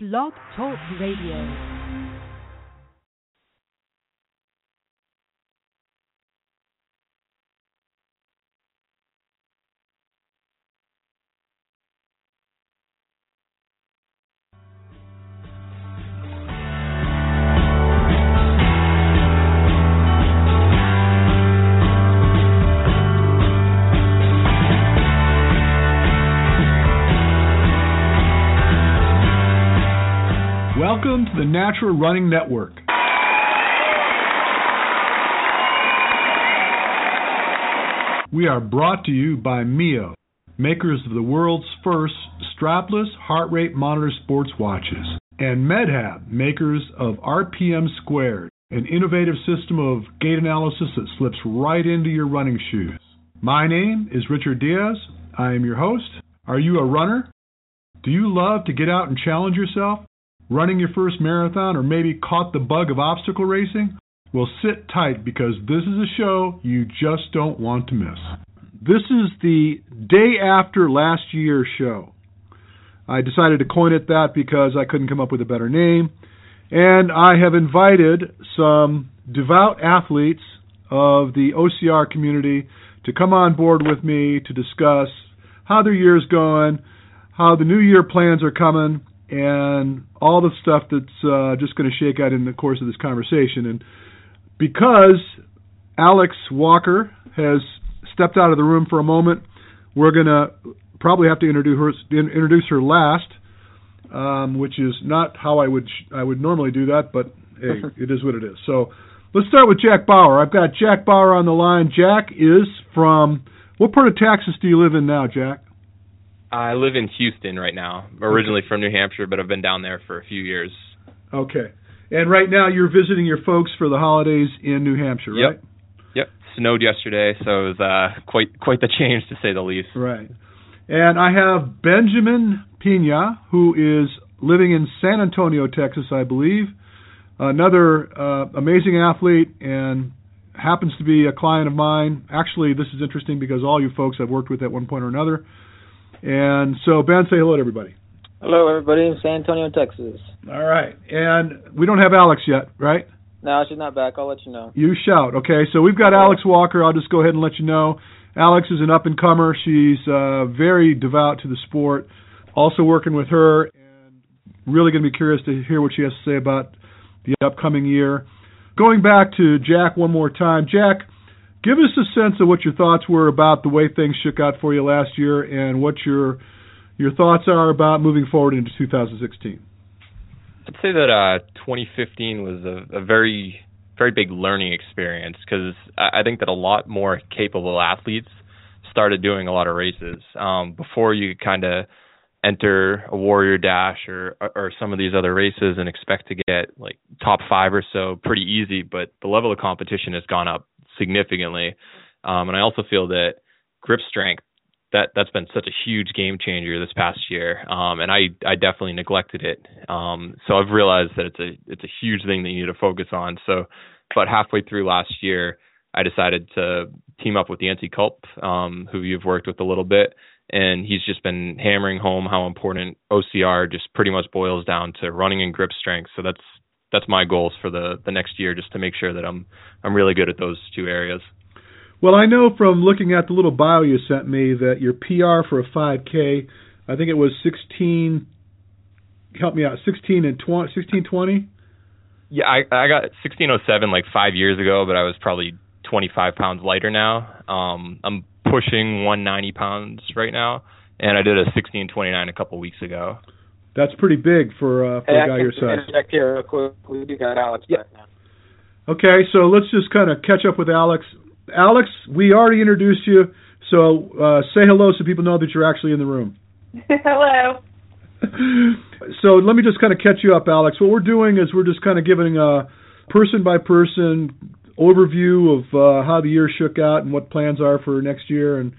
Blog Talk Radio. Welcome to the Natural Running Network. We are brought to you by Mio, makers of the world's first strapless heart rate monitor sports watches, and MedHab, makers of RPM Squared, an innovative system of gait analysis that slips right into your running shoes. My name is Richard Diaz. I am your host. Are you a runner? Do you love to get out and challenge yourself? Running your first marathon, or maybe caught the bug of obstacle racing? Well, sit tight because this is a show you just don't want to miss. This is the day after last year's show. I decided to coin it that because I couldn't come up with a better name. And I have invited some devout athletes of the OCR community to come on board with me to discuss how their year's going, how the new year plans are coming, and all the stuff that's uh, just going to shake out in the course of this conversation. And because Alex Walker has stepped out of the room for a moment, we're going to probably have to introduce her, introduce her last, um, which is not how I would I would normally do that, but hey, it is what it is. So let's start with Jack Bauer. I've got Jack Bauer on the line. Jack is from what part of Texas do you live in now, Jack? I live in Houston right now. Originally from New Hampshire, but I've been down there for a few years. Okay. And right now you're visiting your folks for the holidays in New Hampshire, right? Yep. Yep. Snowed yesterday, so it was uh, quite quite the change to say the least. Right. And I have Benjamin Pina, who is living in San Antonio, Texas, I believe. Another uh, amazing athlete and happens to be a client of mine. Actually, this is interesting because all you folks I've worked with at one point or another. And so, Ben, say hello to everybody. Hello, everybody in San Antonio, Texas. All right. And we don't have Alex yet, right? No, she's not back. I'll let you know. You shout. Okay. So we've got Alex Walker. I'll just go ahead and let you know. Alex is an up and comer. She's uh, very devout to the sport. Also working with her, and really going to be curious to hear what she has to say about the upcoming year. Going back to Jack one more time, Jack give us a sense of what your thoughts were about the way things shook out for you last year and what your your thoughts are about moving forward into 2016. I'd say that uh, 2015 was a, a very very big learning experience because I, think that a lot more capable athletes started doing a lot of races um, before you kind of enter a warrior dash or or some of these other races and expect to get like top five or so pretty easy but the level of competition has gone up significantly. Um, and I also feel that grip strength that that's been such a huge game changer this past year. Um, and I I definitely neglected it. Um, so I've realized that it's a it's a huge thing that you need to focus on. So about halfway through last year, I decided to team up with Yancey Culp, um, who you've worked with a little bit, and he's just been hammering home how important OCR just pretty much boils down to running and grip strength. So that's that's my goals for the the next year, just to make sure that I'm I'm really good at those two areas. Well, I know from looking at the little bio you sent me that your PR for a 5K, I think it was 16. Help me out, 16 and 20, 1620. Yeah, I I got 1607 like five years ago, but I was probably 25 pounds lighter now. Um, I'm pushing 190 pounds right now, and I did a 1629 a couple weeks ago. That's pretty big for uh, for hey, a guy your size. Check here real quick. We do got Alex yeah. back now. Okay, so let's just kind of catch up with Alex. Alex, we already introduced you, so uh, say hello so people know that you're actually in the room. Hello. so let me just kind of catch you up, Alex. What we're doing is we're just kind of giving a person by person overview of uh, how the year shook out and what plans are for next year, and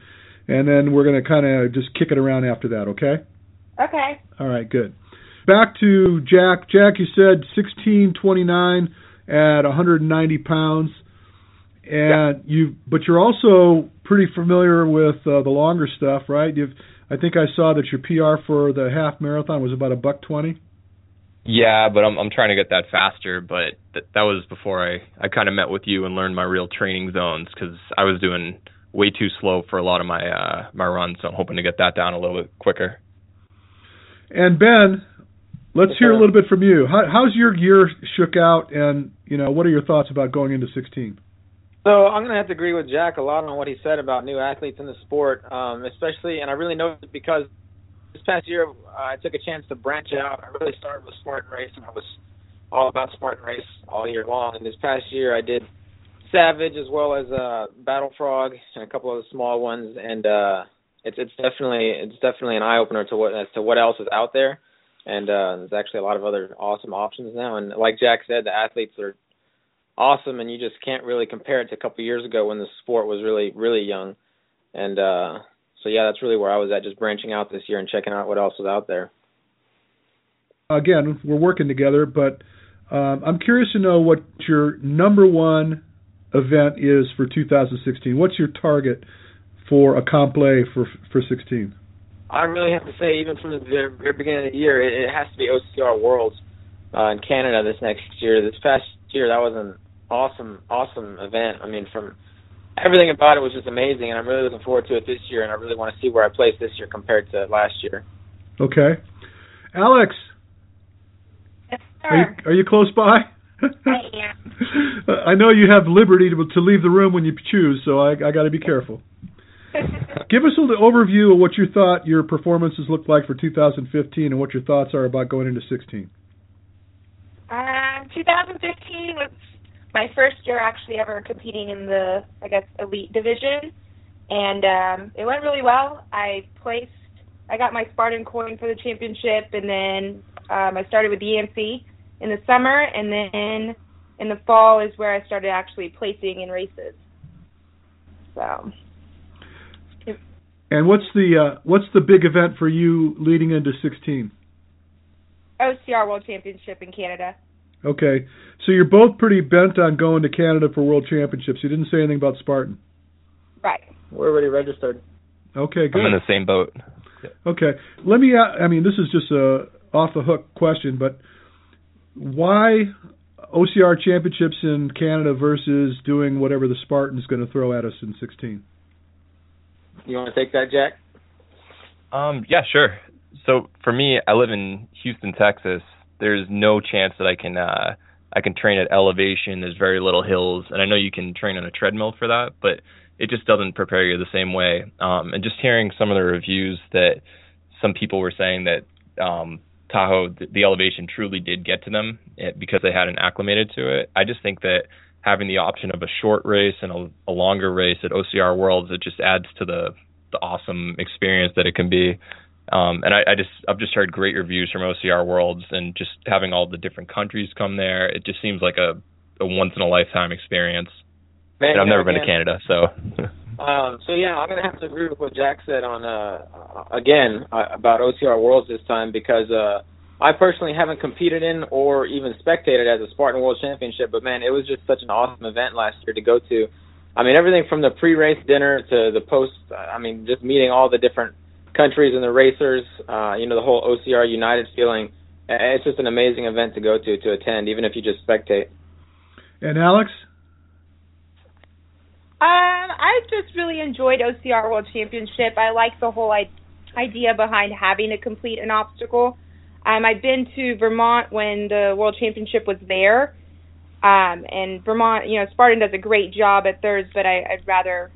and then we're going to kind of just kick it around after that. Okay. Okay. All right, good. Back to Jack. Jack, you said sixteen twenty nine at 190 pounds, and yeah. you, but you're also pretty familiar with uh, the longer stuff, right? You've, I think I saw that your PR for the half marathon was about a buck twenty. Yeah, but I'm I'm trying to get that faster. But th- that was before I I kind of met with you and learned my real training zones because I was doing way too slow for a lot of my uh my runs. So I'm hoping to get that down a little bit quicker. And Ben, let's hear a little bit from you. How, how's your year shook out, and you know what are your thoughts about going into 16? So I'm gonna have to agree with Jack a lot on what he said about new athletes in the sport, um, especially, and I really know it because this past year uh, I took a chance to branch out. I really started with Spartan Race, and I was all about Spartan Race all year long. And this past year I did Savage as well as uh, Battle Frog and a couple of the small ones, and uh, it's it's definitely it's definitely an eye opener to what as to what else is out there. And uh, there's actually a lot of other awesome options now. And like Jack said, the athletes are awesome, and you just can't really compare it to a couple years ago when the sport was really really young. And uh, so yeah, that's really where I was at, just branching out this year and checking out what else was out there. Again, we're working together, but um, I'm curious to know what your number one event is for 2016. What's your target for a comp complet for for 16? I really have to say, even from the very beginning of the year, it, it has to be OCR Worlds uh, in Canada this next year. This past year, that was an awesome, awesome event. I mean, from everything about it was just amazing, and I'm really looking forward to it this year. And I really want to see where I place this year compared to last year. Okay, Alex. Yes, sir. Are you, are you close by? I am. I know you have liberty to, to leave the room when you choose, so I, I got to be careful. Give us a little overview of what you thought your performances looked like for 2015 and what your thoughts are about going into 16. Um, 2015 was my first year actually ever competing in the, I guess, elite division, and um, it went really well. I placed, I got my Spartan coin for the championship, and then um, I started with the EMC in the summer, and then in the fall is where I started actually placing in races. So. And what's the uh, what's the big event for you leading into 16? OCR World Championship in Canada. Okay, so you're both pretty bent on going to Canada for World Championships. You didn't say anything about Spartan. Right. We're already registered. Okay, good. I'm in the same boat. Okay, let me. I mean, this is just a off the hook question, but why OCR Championships in Canada versus doing whatever the Spartan's going to throw at us in 16? You want to take that, Jack? Um, yeah, sure. So for me, I live in Houston, Texas. There's no chance that I can uh I can train at elevation. There's very little hills, and I know you can train on a treadmill for that, but it just doesn't prepare you the same way. Um, and just hearing some of the reviews that some people were saying that um, Tahoe, the, elevation truly did get to them it, because they hadn't acclimated to it. I just think that having the option of a short race and a, a longer race at OCR Worlds, it just adds to the the awesome experience that it can be. Um, and I, I just I've just heard great reviews from OCR Worlds, and just having all the different countries come there, it just seems like a, a once in a lifetime experience. Man, and I've never been to Canada, so. Um, so yeah, I'm gonna have to agree with what Jack said on uh, again uh, about OCR Worlds this time because uh, I personally haven't competed in or even spectated as a Spartan World Championship, but man, it was just such an awesome event last year to go to. I mean, everything from the pre-race dinner to the post. I mean, just meeting all the different countries and the racers. Uh, you know, the whole OCR United feeling. It's just an amazing event to go to to attend, even if you just spectate. And Alex, Um, I just really enjoyed OCR World Championship. I like the whole I- idea behind having to complete an obstacle. Um, I've been to Vermont when the World Championship was there, um, and Vermont, you know, Spartan does a great job at theirs, but I, I'd rather.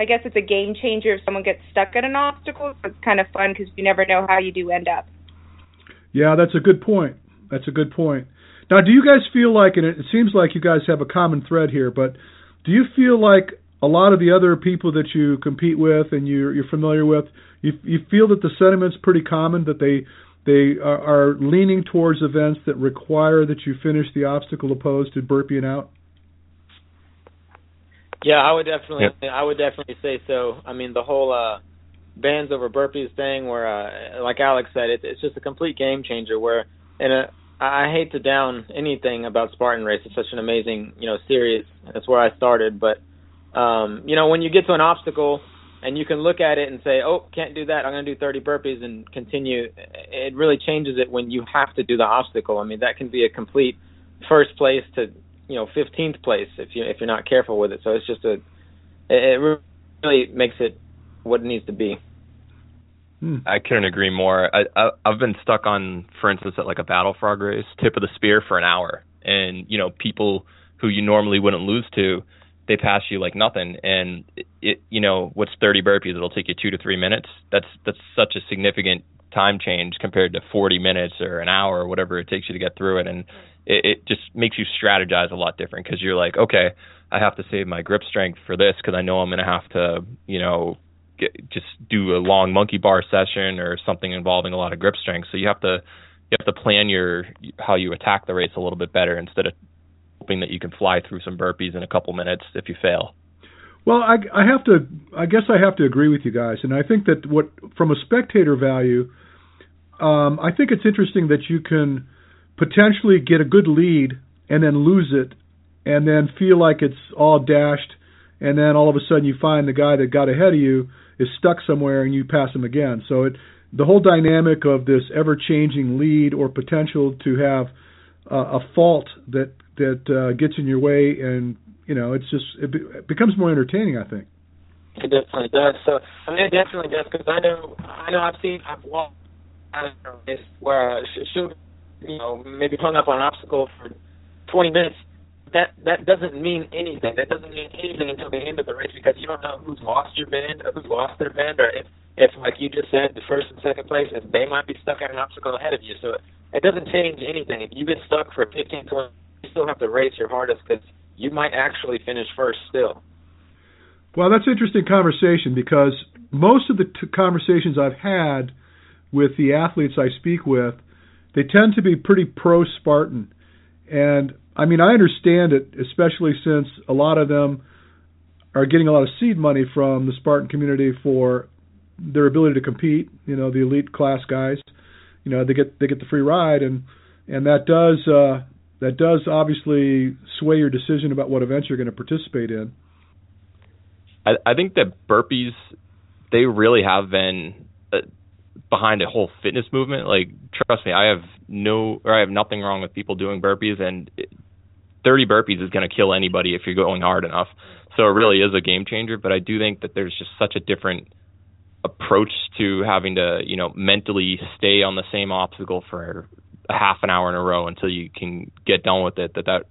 I guess it's a game changer if someone gets stuck at an obstacle. It's kind of fun because you never know how you do end up. yeah, that's a good point. That's a good point. Now, do you guys feel like, and it it seems like you guys have a common thread here, but do you feel like a lot of the other people that you compete with and you're, you're familiar with, you, you feel that the sentiment's pretty common that they they are, are leaning towards events that require that you finish the obstacle opposed to burpeeing out? Yeah, I would definitely, Yep. I would definitely say so. I mean, the whole uh, bands over burpees thing, where uh, like Alex said, it, it's just a complete game changer. Where, and uh, I I hate to down anything about Spartan Race. It's such an amazing, you know, series. That's where I started, but um, you know, when you get to an obstacle, and you can look at it and say, "Oh, can't do that. I'm going to do 30 burpees and continue." It really changes it when you have to do the obstacle. I mean, that can be a complete first place to you know 15th place if you if you're not careful with it. So it's just a it really makes it what it needs to be. Hmm. I couldn't agree more. I, I I've been stuck on, for instance, at like a battle frog race, tip of the spear for an hour, and you know people who you normally wouldn't lose to they pass you like nothing. And it, you know what's 30 burpees it'll take you 2 to 3 minutes. That's that's such a significant time change compared to 40 minutes or an hour or whatever it takes you to get through it. And it, it just makes you strategize a lot different because you're like okay I have to save my grip strength for this because I know I'm going to have to you know get, just do a long monkey bar session or something involving a lot of grip strength. So you have to you have to plan your how you attack the race a little bit better instead of hoping that you can fly through some burpees in a couple minutes if you fail. Well, I, I have to. I guess I have to agree with you guys, and I think that what from a spectator value, um, I think it's interesting that you can potentially get a good lead and then lose it, and then feel like it's all dashed, and then all of a sudden you find the guy that got ahead of you is stuck somewhere and you pass him again. So it the whole dynamic of this ever changing lead or potential to have uh, a fault that that uh, gets in your way, and you know, it's just it, be, it becomes more entertaining. I think. It definitely does. So I mean, it definitely does because I know I know I've seen I've walked out of this where uh, should you know maybe hung up on an obstacle for 20 minutes. That that doesn't mean anything. That doesn't mean anything until the end of the race because you don't know who's lost your band or who's lost their band or if if like you just said the first and second place if they might be stuck at an obstacle ahead of you. So it, doesn't change anything. If you've been stuck for 15, 20 you still have to race your hardest because you might actually finish first still. Well, that's an interesting conversation because most of the t- conversations I've had with the athletes I speak with, they tend to be pretty pro Spartan. And I mean, I understand it, especially since a lot of them are getting a lot of seed money from the Spartan community for their ability to compete. You know, the elite class guys. You know, they get they get the free ride, and and that does uh, that does obviously sway your decision about what events you're going to participate in. I, I think that burpees, they really have been uh, behind a whole fitness movement. Like, trust me, I have no, or I have nothing wrong with people doing burpees, and 30 burpees is going to kill anybody if you're going hard enough. So it really is a game changer. But I do think that there's just such a different approach to having to, you know, mentally stay on the same obstacle for a half an hour in a row until you can get done with it that that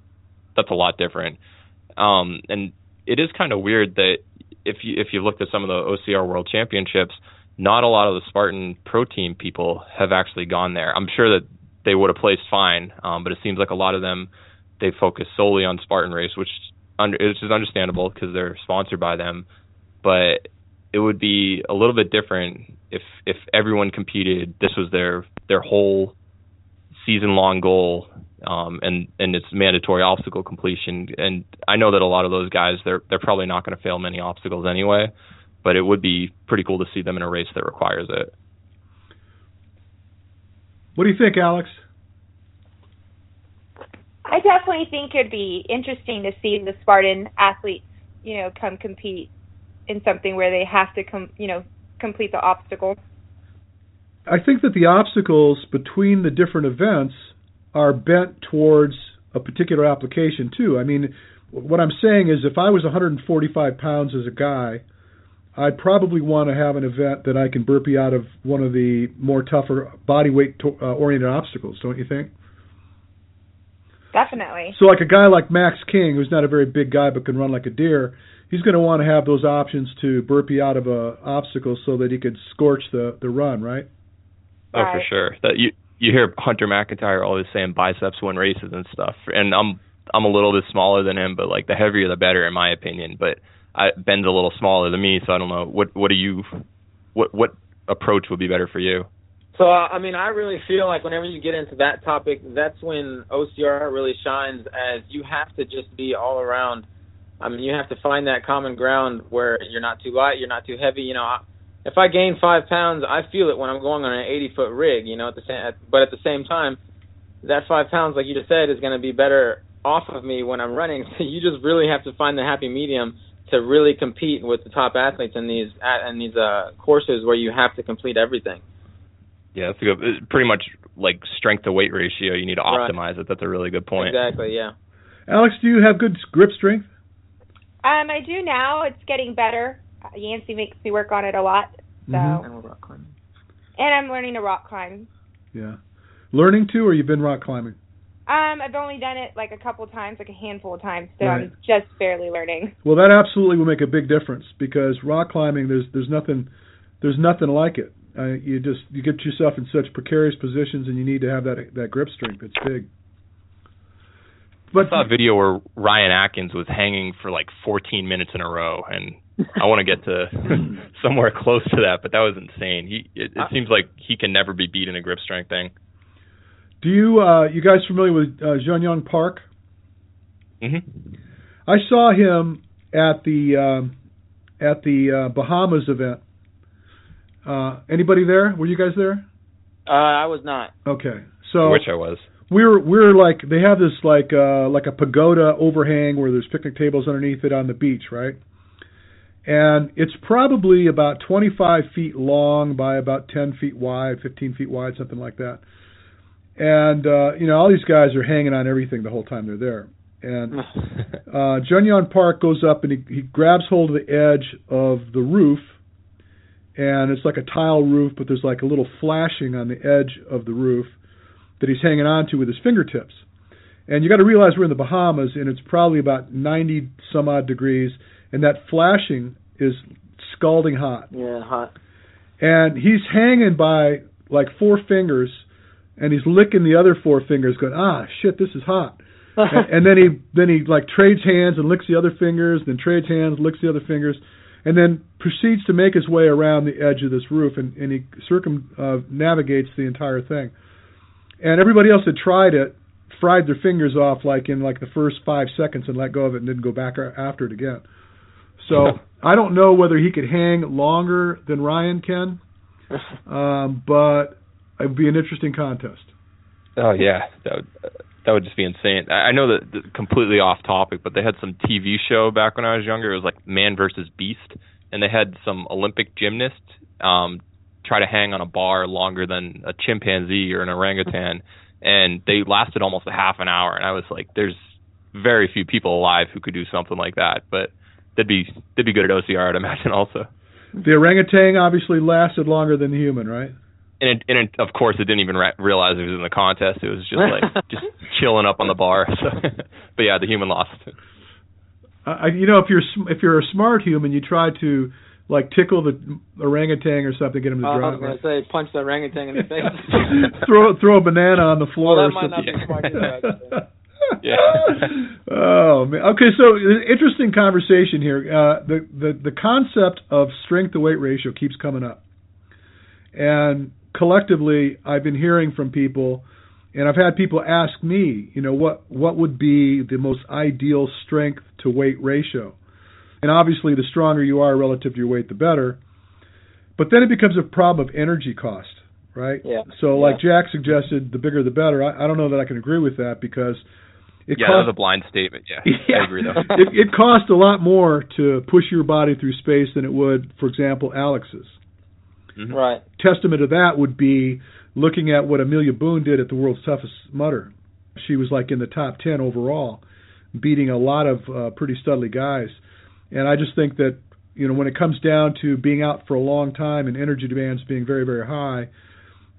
that's a lot different. Um and it is kind of weird that if you if you looked at some of the OCR World Championships not a lot of the Spartan pro team people have actually gone there. I'm sure that they would have placed fine um but it seems like a lot of them they focus solely on Spartan race which under which is understandable because they're sponsored by them. But it would be a little bit different if if everyone competed this was their their whole season long goal um, and and it's mandatory obstacle completion. And I know that a lot of those guys they're they're probably not going to fail many obstacles anyway, but it would be pretty cool to see them in a race that requires it. What do you think, Alex? I definitely think it'd be interesting to see the Spartan athletes, you know, come compete in something where they have to come, you know, complete the obstacle. I think that the obstacles between the different events are bent towards a particular application too. I mean, what I'm saying is, if I was 145 pounds as a guy, I'd probably want to have an event that I can burpee out of one of the more tougher body weight to, uh, oriented obstacles. Don't you think? Definitely. So, like a guy like Max King, who's not a very big guy but can run like a deer, he's going to want to have those options to burpee out of a obstacle so that he could scorch the the run, right? Oh, for sure. That you you hear Hunter McIntyre always saying biceps win races and stuff, and I'm I'm a little bit smaller than him, but like the heavier the better in my opinion. But I, Ben's a little smaller than me, so I don't know what what do you what what approach would be better for you. So uh, I mean, I really feel like whenever you get into that topic, that's when OCR really shines. As you have to just be all around. I mean, you have to find that common ground where you're not too light, you're not too heavy. You know, I, if I gain five pounds, I feel it when I'm going on an 80 foot rig, you know. At the same, but at the same time, that five pounds, like you just said, is going to be better off of me when I'm running. So you just really have to find the happy medium to really compete with the top athletes in these at, in these uh, courses where you have to complete everything. Yeah, that's a good. it's Pretty much like strength to weight ratio. You need to Right. optimize it. That's a really good point. Exactly. Yeah. Alex, do you have good grip strength? Um, I do now. It's getting better. Yancey makes me work on it a lot. So, Mhm. And we're rock climbing. and I'm learning to rock climb. Yeah. Learning to, or you've been rock climbing? Um, I've only done it like a couple times, like a handful of times, so Right. I'm just barely learning. Well, that absolutely will make a big difference because rock climbing, there's there's nothing there's nothing like it. Uh, you just you get yourself in such precarious positions, and you need to have that that grip strength. It's big. But I saw a video where Ryan Atkins was hanging for like 14 minutes in a row, and I want to get to somewhere close to that, but that was insane. He it, it seems like he can never be beat in a grip strength thing. do you uh, you guys familiar with uh, Junyong Pak? hmm I saw him at the um, at the uh, Bahamas event. Uh, anybody there? Were you guys there? Uh, I was not. Okay, so Which I was. we're we're like they have this like uh like a pagoda overhang where there's picnic tables underneath it on the beach, right? And it's probably about 25 feet long by about 10 feet wide, 15 feet wide, something like that. And uh, you know, all these guys are hanging on everything the whole time they're there. And uh, Junyong Pak goes up and he, he grabs hold of the edge of the roof, and it's like a tile roof, but there's like a little flashing on the edge of the roof that he's hanging on to with his fingertips. And you got to realize we're in the Bahamas, and it's probably about 90 some odd degrees, and that flashing is scalding hot. Yeah, hot. And he's hanging by like four fingers, and he's licking the other four fingers, going, "Ah, shit, this is hot." and, and then he then he like trades hands and licks the other fingers, then trades hands, licks the other fingers, and then proceeds to make his way around the edge of this roof, and, and he circum uh, navigates the entire thing. And everybody else that tried it fried their fingers off like in like the first five seconds and let go of it and didn't go back after it again. So I don't know whether he could hang longer than Ryan can, um, but it would be an interesting contest. Oh yeah, that would that would just be insane. I know that that completely off topic, but they had some TV show back when I was younger. It was like Man versus Beast, and they had some Olympic gymnast um try to hang on a bar longer than a chimpanzee or an orangutan, and they lasted almost a half an hour. And I was like, there's very few people alive who could do something like that, but they'd be they'd be good at OCR, I'd imagine also. The orangutan obviously lasted longer than the human, right? and it, and it, of course it didn't even re- realize it was in the contest. It was just like just chilling up on the bar. So, but yeah, the human lost. I, you know, if you're if you're a smart human, you try to like tickle the orangutan or something, to get him to uh, I drop. was going to say, punch the orangutan in the face. throw throw a banana on the floor. Well, or that might not be smart either, actually. Yeah. oh man. Okay, so interesting conversation here. Uh, the the the concept of strength to weight ratio keeps coming up, and collectively, I've been hearing from people, and I've had people ask me, you know, what what would be the most ideal strength to weight ratio, and obviously, the stronger you are relative to your weight, the better. But then it becomes a problem of energy cost, right? Yeah. So, like Jack suggested, the bigger the better. I, I don't know that I can agree with that because it yeah, costs that was a blind statement. Yeah, I agree though. it, it costs a lot more to push your body through space than it would, for example, Alex's. Mhm. Right. Testament to that would be looking at what Amelia Boone did at the world's toughest mudder. She was like in the top 10 overall, beating a lot of uh, pretty studly guys. And I just think that, you know, when it comes down to being out for a long time and energy demands being very, very high,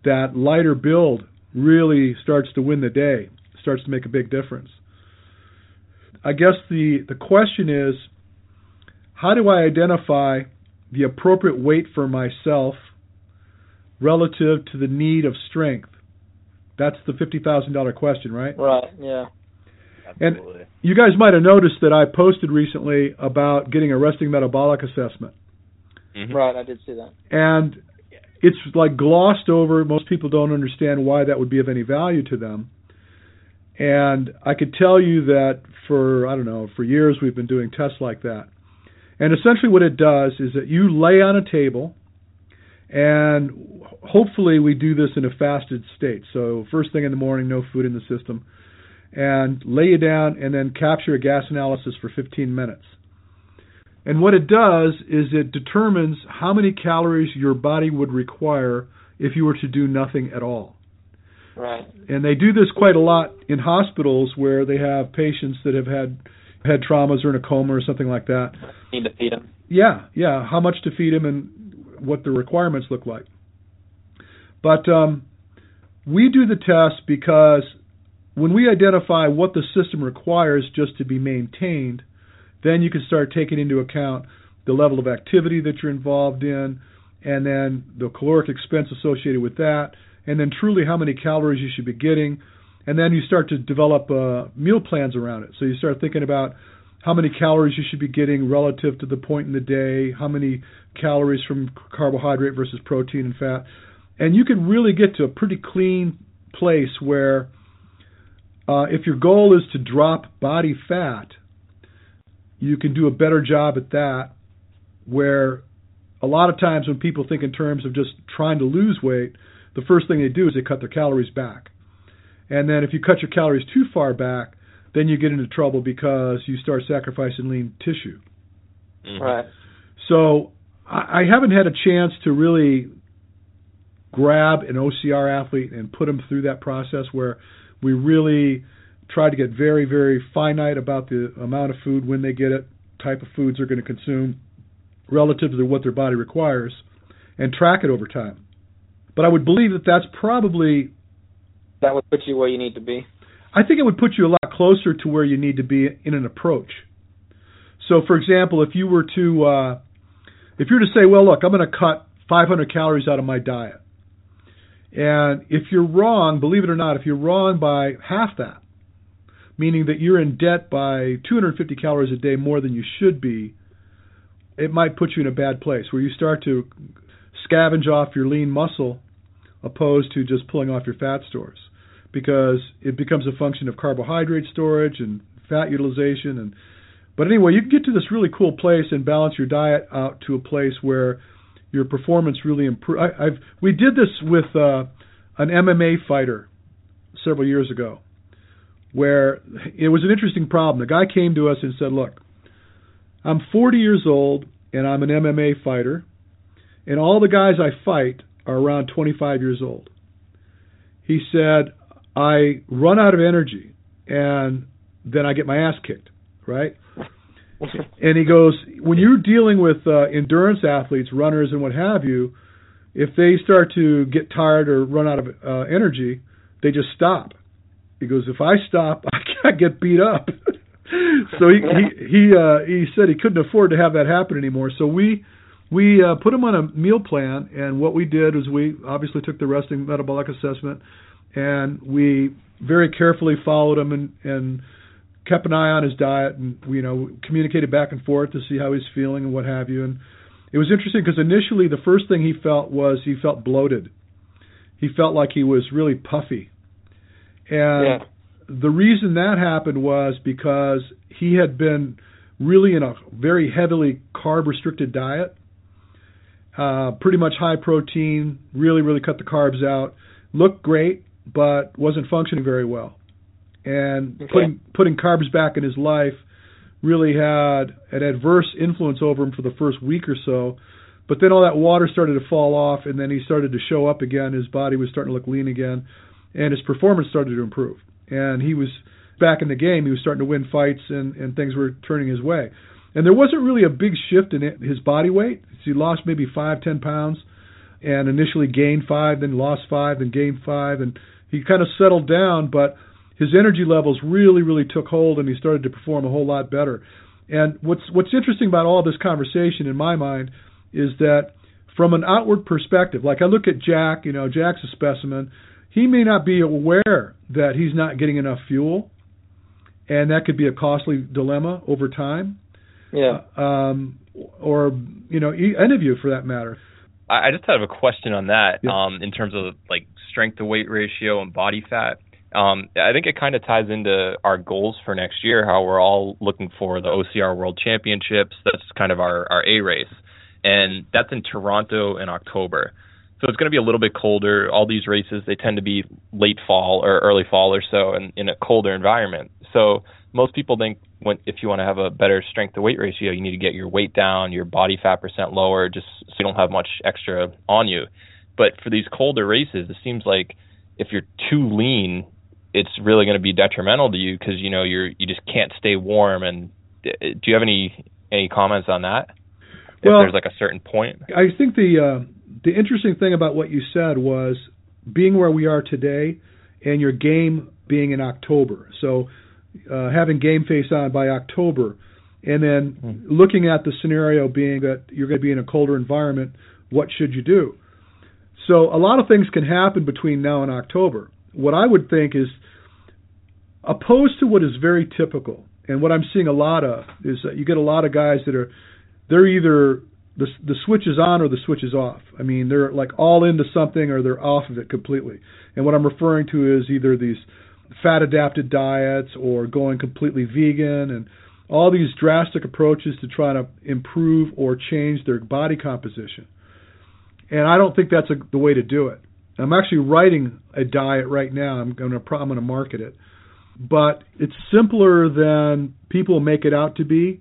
that lighter build really starts to win the day, starts to make a big difference. I guess the the question is how do I identify the appropriate weight for myself relative to the need of strength? That's the $50,000 question, right? Right. Yeah. Absolutely. And you guys might have noticed that I posted recently about getting a resting metabolic assessment. Mhm. Right. I did see that. And it's like glossed over. Most people don't understand why that would be of any value to them. And I could tell you that for, I don't know, for years we've been doing tests like that. And essentially what it does is that you lay on a table and hopefully we do this in a fasted state. So first thing in the morning, no food in the system. And lay you down and then capture a gas analysis for 15 minutes. And what it does is it determines how many calories your body would require if you were to do nothing at all. Right. And they do this quite a lot in hospitals where they have patients that have had had traumas or in a coma or something like that. Need to feed them. Yeah, yeah. How much to feed them and what the requirements look like. But um, we do the test because when we identify what the system requires just to be maintained, then you can start taking into account the level of activity that you're involved in, and then the caloric expense associated with that, and then truly how many calories you should be getting. And then you start to develop uh, meal plans around it. So you start thinking about how many calories you should be getting relative to the point in the day, how many calories from carbohydrate versus protein and fat. And you can really get to a pretty clean place where uh, if your goal is to drop body fat, you can do a better job at that. Where a lot of times when people think in terms of just trying to lose weight, the first thing they do is they cut their calories back. And then if you cut your calories too far back, then you get into trouble because you start sacrificing lean tissue. Mm-hmm. Right. So I, I haven't had a chance to really grab an OCR athlete and put them through that process where we really try to get very, very finite about the amount of food when they get it, type of foods they're going to consume relative to what their body requires, and track it over time. But I would believe that that's probably that would put you where you need to be. I think it would put you a lot closer to where you need to be in an approach. So, for example, if you were to uh, if you were to say, well, look, I'm going to cut 500 calories out of my diet, and if you're wrong, believe it or not, if you're wrong by half that, meaning that you're in debt by 250 calories a day more than you should be, it might put you in a bad place where you start to scavenge off your lean muscle opposed to just pulling off your fat stores because it becomes a function of carbohydrate storage and fat utilization and but anyway you can get to this really cool place and balance your diet out to a place where your performance really improve I, I've we did this with uh an MMA fighter several years ago where it was an interesting problem. The guy came to us and said look I'm 40 years old and I'm an MMA fighter and all the guys I fight are around 25 years old. He said, I run out of energy and then I get my ass kicked, right? and he goes, when you're dealing with uh, endurance athletes, runners, and what have you, if they start to get tired or run out of uh, energy, they just stop. He goes, if I stop, I can't get beat up. so he he he, uh, he said he couldn't afford to have that happen anymore. So we we uh, put him on a meal plan, and what we did was we obviously took the resting metabolic assessment, and we very carefully followed him and, and kept an eye on his diet, and you know communicated back and forth to see how he's feeling and what have you. And it was interesting because initially the first thing he felt was he felt bloated. He felt like he was really puffy, and yeah. the reason that happened was because he had been really in a very heavily carb restricted diet uh, pretty much high protein, really, really cut the carbs out. Looked great, but wasn't functioning very well. And okay. putting putting carbs back in his life really had an adverse influence over him for the first week or so. But then all that water started to fall off, and then he started to show up again. His body was starting to look lean again, and his performance started to improve. And he was back in the game. He was starting to win fights, and, and things were turning his way. And there wasn't really a big shift in it, his body weight. He lost maybe five, ten pounds, and initially gained five, then lost five, then gained five, and he kind of settled down. But his energy levels really, really took hold, and he started to perform a whole lot better. And what's what's interesting about all this conversation, in my mind, is that from an outward perspective, like I look at Jack, you know, Jack's a specimen. He may not be aware that he's not getting enough fuel, and that could be a costly dilemma over time. Yeah. Um, or you know, any of you for that matter. I just have a question on that. Yeah. Um, in terms of like strength to weight ratio and body fat. Um, I think it kind of ties into our goals for next year. How we're all looking for the OCR World Championships. That's kind of our our A race, and that's in Toronto in October. So it's going to be a little bit colder. All these races they tend to be late fall or early fall or so, and in a colder environment. So most people think when if you want to have a better strength to weight ratio, you need to get your weight down, your body fat percent lower, just so you don't have much extra on you. But for these colder races, it seems like if you're too lean, it's really going to be detrimental to you because you know you're you just can't stay warm. And uh, do you have any any comments on that? Well, if there's like a certain point. I think the uh, the interesting thing about what you said was being where we are today, and your game being in October. So uh, having game face on by October, and then mm. looking at the scenario being that you're going to be in a colder environment, what should you do? So a lot of things can happen between now and October. What I would think is opposed to what is very typical, and what I'm seeing a lot of is that you get a lot of guys that are they're either the the switch is on or the switch is off. I mean, they're like all into something or they're off of it completely. And what I'm referring to is either these fat adapted diets or going completely vegan and all these drastic approaches to try to improve or change their body composition. And I don't think that's a, the way to do it. I'm actually writing a diet right now. I'm going to I'm going to market it, but it's simpler than people make it out to be.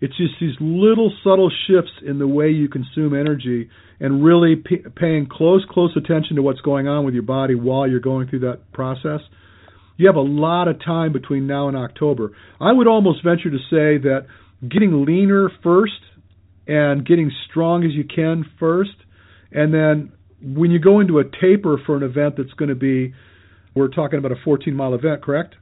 It's just these little subtle shifts in the way you consume energy and really p- paying close close attention to what's going on with your body while you're going through that process. You have a lot of time between now and October. I would almost venture to say that getting leaner first and getting strong as you can first and then when you go into a taper for an event that's going to be, we're talking about a 14 mile event, correct?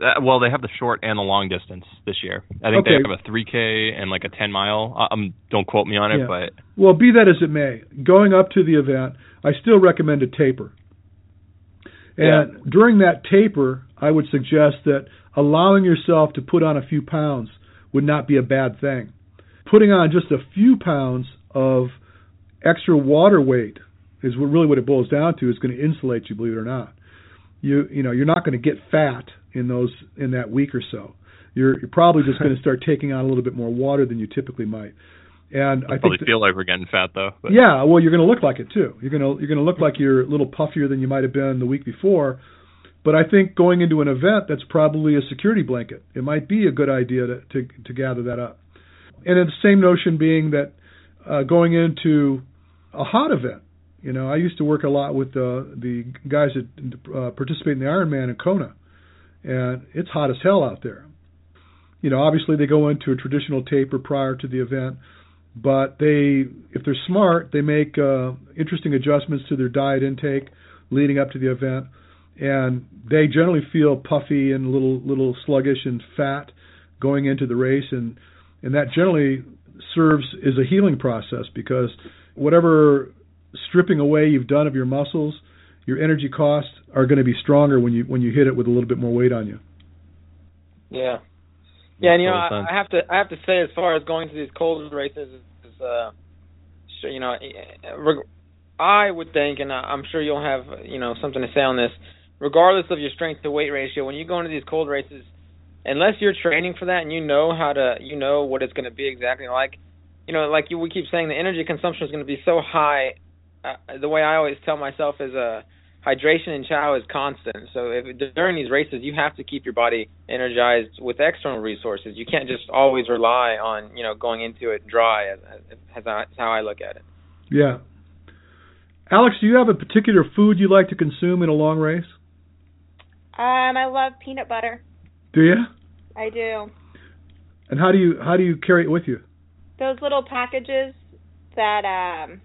Uh, well, they have the short and the long distance this year. I think okay. they have a 3K and like a 10 mile. Um, don't quote me on it, yeah. but well, be that as it may, going up to the event, I still recommend a taper. And yeah. during that taper, I would suggest that allowing yourself to put on a few pounds would not be a bad thing. Putting on just a few pounds of extra water weight is what really what it boils down to is going to insulate you, believe it or not. You you know you're not going to get fat in those in that week or so. You're you're probably just going to start taking on a little bit more water than you typically might. And I, probably feel like we're getting fat though. But. Yeah, well, you're going to look like it too. You're going to you're going to look like you're a little puffier than you might have been the week before. But I think going into an event, that's probably a security blanket. It might be a good idea to to, to gather that up. And the same notion being that uh, going into a hot event, you know, I used to work a lot with uh, the guys that uh, participate in the Ironman in Kona, and it's hot as hell out there. You know, obviously they go into a traditional taper prior to the event, but they, if they're smart, they make uh, interesting adjustments to their diet intake leading up to the event, and they generally feel puffy and a little little sluggish and fat going into the race, and and that generally serves as a healing process because whatever stripping away you've done of your muscles, your energy costs are going to be stronger when you when you hit it with a little bit more weight on you. Yeah, yeah, and you know I, I have to I have to say as far as going to these cold races is, uh, you know, I would think, and I'm sure you'll have you know something to say on this. Regardless of your strength to weight ratio, when you go into these cold races, unless you're training for that and you know how to, you know what it's going to be exactly like, you know, like you, we keep saying, the energy consumption is going to be so high uh, the way I always tell myself is uh, hydration and chow is constant. So if during these races, you have to keep your body energized with external resources. You can't just always rely on you know going into it dry. As, as, as how I look at it. Yeah. Alex, do you have a particular food you like to consume in a long race? Um, I love peanut butter. Do you? I do. And how do you how do you carry it with you? Those little packages that um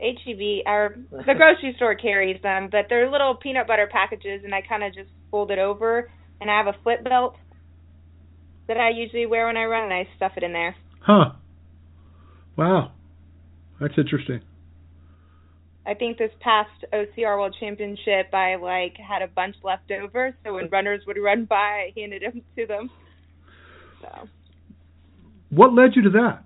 HEB or the grocery store carries them, but they're little peanut butter packages, and I kind of just fold it over, and I have a flip belt that I usually wear when I run, and I stuff it in there. Huh. Wow. That's interesting. I think this past OCR World Championship, I like had a bunch left over, so when runners would run by, I handed them to them. So. What led you to that?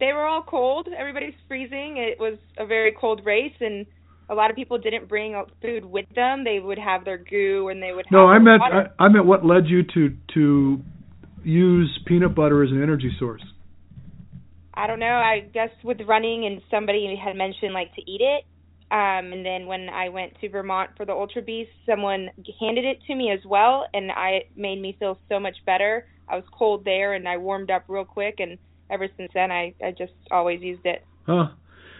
They were all cold. Everybody's freezing. It was a very cold race, and a lot of people didn't bring food with them. They would have their goo, and they would. No, I meant water. I, I meant what led you to to use peanut butter as an energy source. I don't know. I guess with running, and somebody had mentioned like to eat it. Um, and then when I went to Vermont for the Ultra Beast, someone handed it to me as well, and I it made me feel so much better. I was cold there, and I warmed up real quick, and ever since then, I I just always used it. Huh.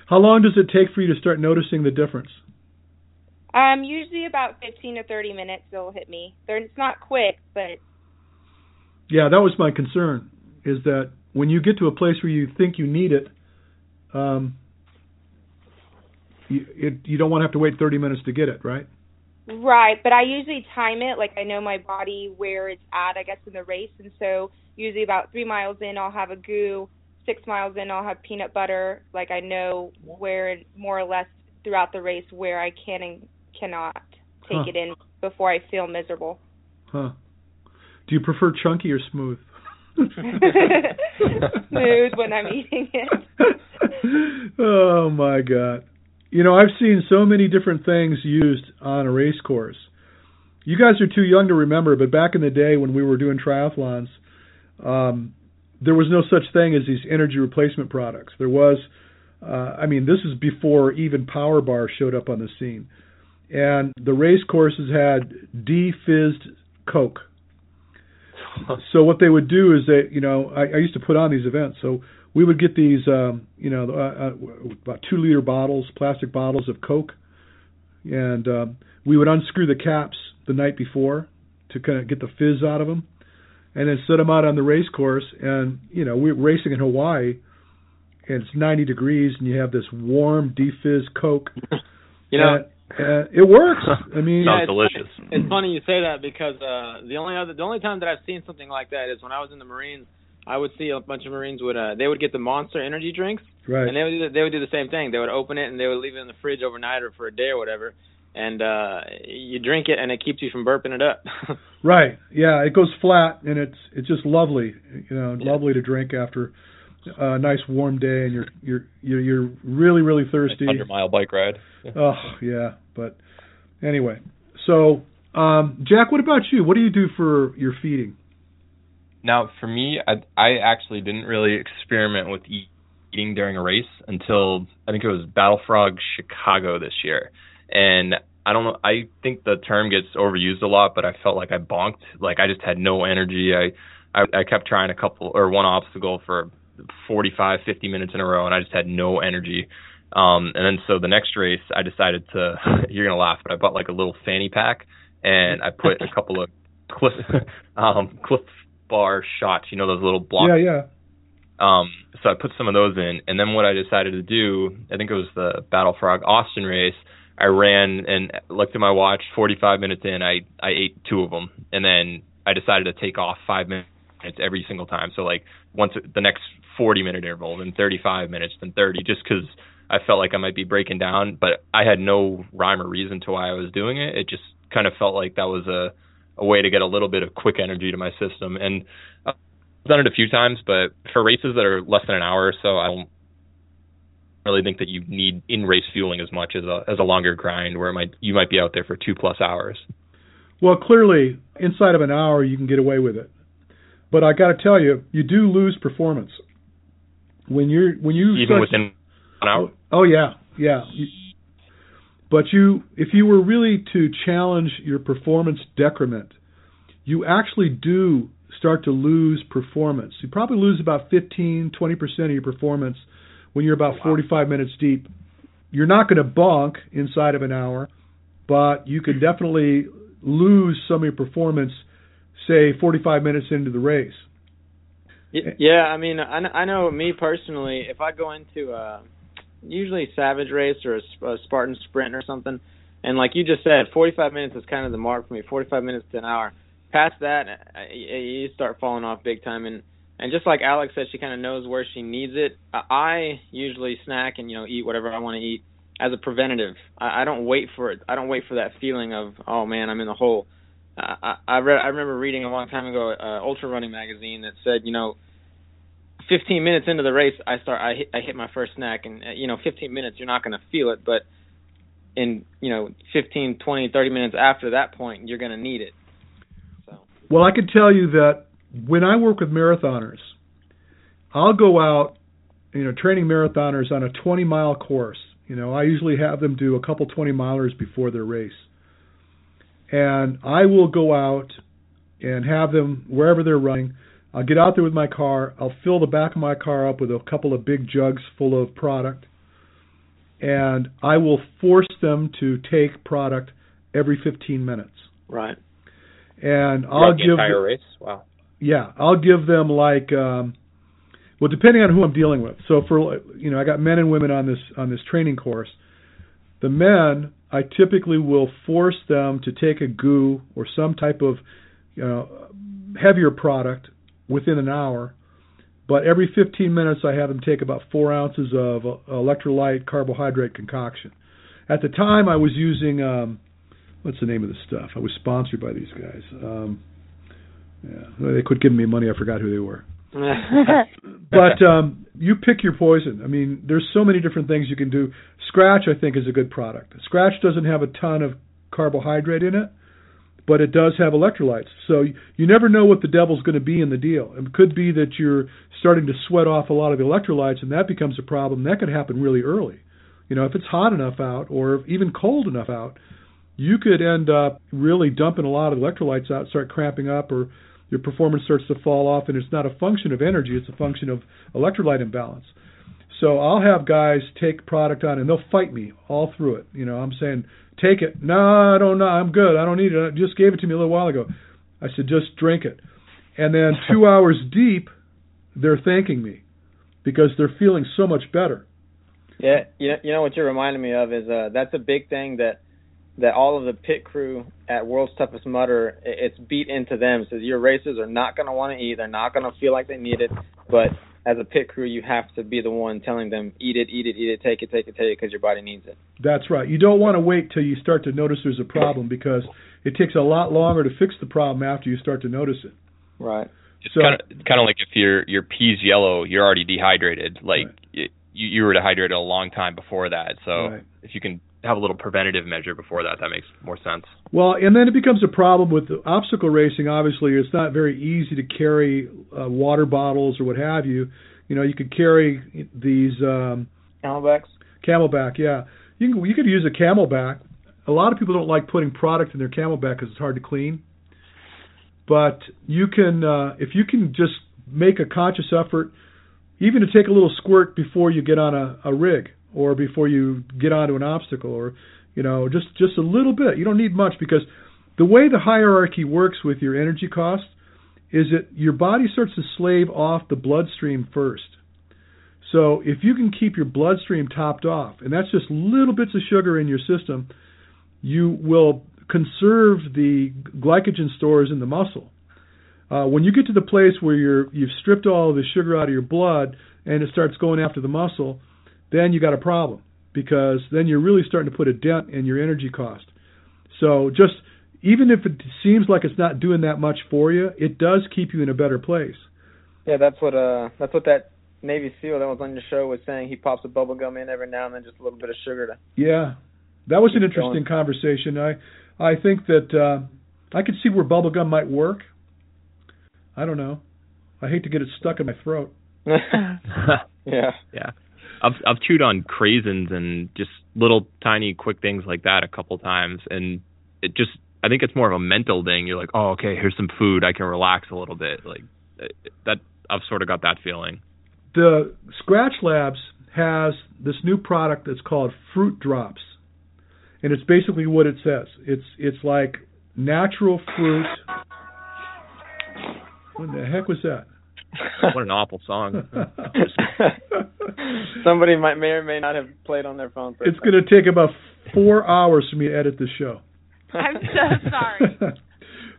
How long does it take for you to start noticing the difference? Um, usually about 15 to 30 minutes it'll hit me. They're, it's not quick, but Yeah, that was my concern. Is that when you get to a place where you think you need it, um, you, it, you don't want to have to wait 30 minutes to get it, right? Right, but I usually time it like I know my body where it's at, I guess, in the race, and so usually about three miles in, I'll have a goo. Six miles in, I'll have peanut butter. Like I know where, more or less, throughout the race where I can and cannot take Huh. it in before I feel miserable. Huh. Do you prefer chunky or smooth? Smooth when I'm eating it. oh my god. You know, I've seen so many different things used on a race course. You guys are too young to remember, but back in the day when we were doing triathlons, um, there was no such thing as these energy replacement products. There was, uh, I mean, this is before even Power Bar showed up on the scene, and the race courses had de-fizzed Coke. So what they would do is that you know I, I used to put on these events, so we would get these um, you know uh, uh, about two liter bottles, plastic bottles of Coke, and um, we would unscrew the caps the night before to kind of get the fizz out of them, and then set them out on the race course. And you know we're racing in Hawaii, and it's 90 degrees, and you have this warm defizz Coke. You know, and, uh, it works. I mean, Sounds it's delicious. Funny, it's funny you say that because uh the only other the only time that I've seen something like that is when I was in the Marines. I would see a bunch of Marines would uh they would get the Monster energy drinks right. and they would do the, they would do the same thing. They would open it and they would leave it in the fridge overnight or for a day or whatever. And uh you drink it and it keeps you from burping it up. Right. Yeah, it goes flat and it's it's just lovely. You know, Yeah. lovely to drink after a nice warm day and you're you're you're, you're really really thirsty. Hundred mile bike ride. Oh yeah, but anyway. So, um, Jack, what about you? What do you do for your feeding? Now, for me, I I actually didn't really experiment with eating during a race until I think it was Battle Frog Chicago this year, and I don't know. I think the term gets overused a lot, but I felt like I bonked. Like I just had no energy. I I, I kept trying a couple or one obstacle for 45, 50 minutes in a row, and I just had no energy. Um, and then so the next race, I decided to. You're gonna laugh, but I bought like a little fanny pack, and I put a couple of Clif um, Clif Bar shots. You know those little blocks. Yeah, yeah. Um, so I put some of those in, and then what I decided to do, I think it was the Battle Frog Austin race. I ran and looked at my watch. 45 minutes in, I I ate two of them, and then I decided to take off five minutes every single time. So like once the next 40 minute interval, then 35 minutes, then 30, just because I felt like I might be breaking down, but I had no rhyme or reason to why I was doing it. It just kind of felt like that was a a way to get a little bit of quick energy to my system, and I've done it a few times, but for races that are less than an hour or so, I don't really think that you need in race fueling as much as a as a longer grind where it might you might be out there for two plus hours. Well, clearly, inside of an hour, you can get away with it. But I got to tell you, you do lose performance when you're when you Even start- within an hour. Oh, oh yeah, yeah. You, but you, if you were really to challenge your performance decrement, you actually do start to lose performance. You probably lose about 15, 20 percent of your performance when you're about 45 minutes deep. You're not going to bonk inside of an hour, but you could definitely lose some of your performance, say 45 minutes into the race. Yeah, I mean, I know me personally. If I go into uh usually Savage Race or a, Spartan Sprint or something, and like you just said, 45 minutes is kind of the mark for me. 45 minutes to an hour. Past that, you start falling off big time. And and just like Alex said, she kind of knows where she needs it. I usually snack and you know eat whatever I want to eat as a preventative. I, I don't wait for it. I don't wait for that feeling of oh man, I'm in the hole. Uh, I I, read, I remember reading a long time ago uh, Ultra Running magazine that said you know 15 minutes into the race, I start I hit, I hit my first snack, and uh, you know, 15 minutes you're not going to feel it, but in you know 15, 20, 30 minutes after that point, you're going to need it. So Well, I can tell you that when I work with marathoners, I'll go out, you know, training marathoners on a 20 mile course, You know, I usually have them do a couple 20 milers before their race. And I will go out and have them wherever they're running. I'll get out there with my car. I'll fill the back of my car up with a couple of big jugs full of product. And I will force them to take product every 15 minutes. Right. And I'll give the entire race. Wow. Yeah, I'll give them like um well depending on who I'm dealing with. So for you know, I got men and women on this on this training course. The men, I typically will force them to take a goo or some type of you know heavier product within an hour. But every 15 minutes, I have them take about four ounces of uh, electrolyte carbohydrate concoction. At the time, I was using um, what's the name of the stuff? I was sponsored by these guys. Um, yeah, they could give me money. I forgot who they were. but um, you pick your poison. I mean, there's so many different things you can do. Skratch, I think, is a good product. Skratch doesn't have a ton of carbohydrate in it, but it does have electrolytes. So you, you never know what the devil's going to be in the deal. It could be that you're starting to sweat off a lot of the electrolytes, and that becomes a problem. That could happen really early. You know, if it's hot enough out or even cold enough out, you could end up really dumping a lot of electrolytes out, start cramping up, or your performance starts to fall off. And it's not a function of energy; it's a function of electrolyte imbalance. So I'll have guys take product on, and they'll fight me all through it. You know, I'm saying, take it. No, I don't know. I'm good. I don't need it. I just gave it to me a little while ago. I said, just drink it. And then two hours deep, they're thanking me because they're feeling so much better. Yeah, you know, you know what you're reminding me of is uh, that's a big thing that that all of the pit crew at World's Toughest Mudder it's beat into them. So your racers are not going to want to eat. They're not going to feel like they need it. But as a pit crew, you have to be the one telling them, eat it, eat it, eat it, take it, take it, take it, because your body needs it. That's right. You don't want to wait till you start to notice there's a problem because it takes a lot longer to fix the problem after you start to notice it. Right. It's So- kind of kind of like if your your peas yellow, you're already dehydrated. Like Right. it, you you were dehydrated a long time before that. So Right. if you can have a little preventative measure before that, that makes more sense. Well, and then it becomes a problem with the obstacle racing. Obviously, it's not very easy to carry uh, water bottles or what have you. You know, you could carry these um, CamelBaks. CamelBak, yeah. You can you could use a CamelBak. A lot of people don't like putting product in their CamelBak because it's hard to clean. But you can uh, if you can just make a conscious effort, even to take a little squirt before you get on a, a rig or before you get onto an obstacle, or you know just just a little bit. You don't need much because the way the hierarchy works with your energy cost is that your body starts to slave off the bloodstream first. So if you can keep your bloodstream topped off, and that's just little bits of sugar in your system, you will conserve the glycogen stores in the muscle. Uh, when you get to the place where you're you've stripped all the sugar out of your blood and it starts going after the muscle, then you got a problem because then you're really starting to put a dent in your energy cost. So just even if it seems like it's not doing that much for you, it does keep you in a better place. Yeah, that's what uh that's what that Navy SEAL that was on your show was saying. He pops a bubble gum in every now and then, just a little bit of sugar to. Yeah, that was an Keep interesting conversation. I I think that uh, I could see where bubblegum might work. I don't know. I hate to get it stuck in my throat. yeah. yeah. I've I've chewed on craisins and just little tiny quick things like that a couple times and it just I think it's more of a mental thing. You're like, "Oh, okay, here's some food. I can relax a little bit." Like that I've sort of got that feeling. The Skratch Labs has this new product that's called Fruit Drops, and it's basically what it says. It's it's like natural fruit. What the heck was that? What an awful song. Somebody might may or may not have played on their phone. For It's going to take about four hours for me to edit this show. I'm so sorry.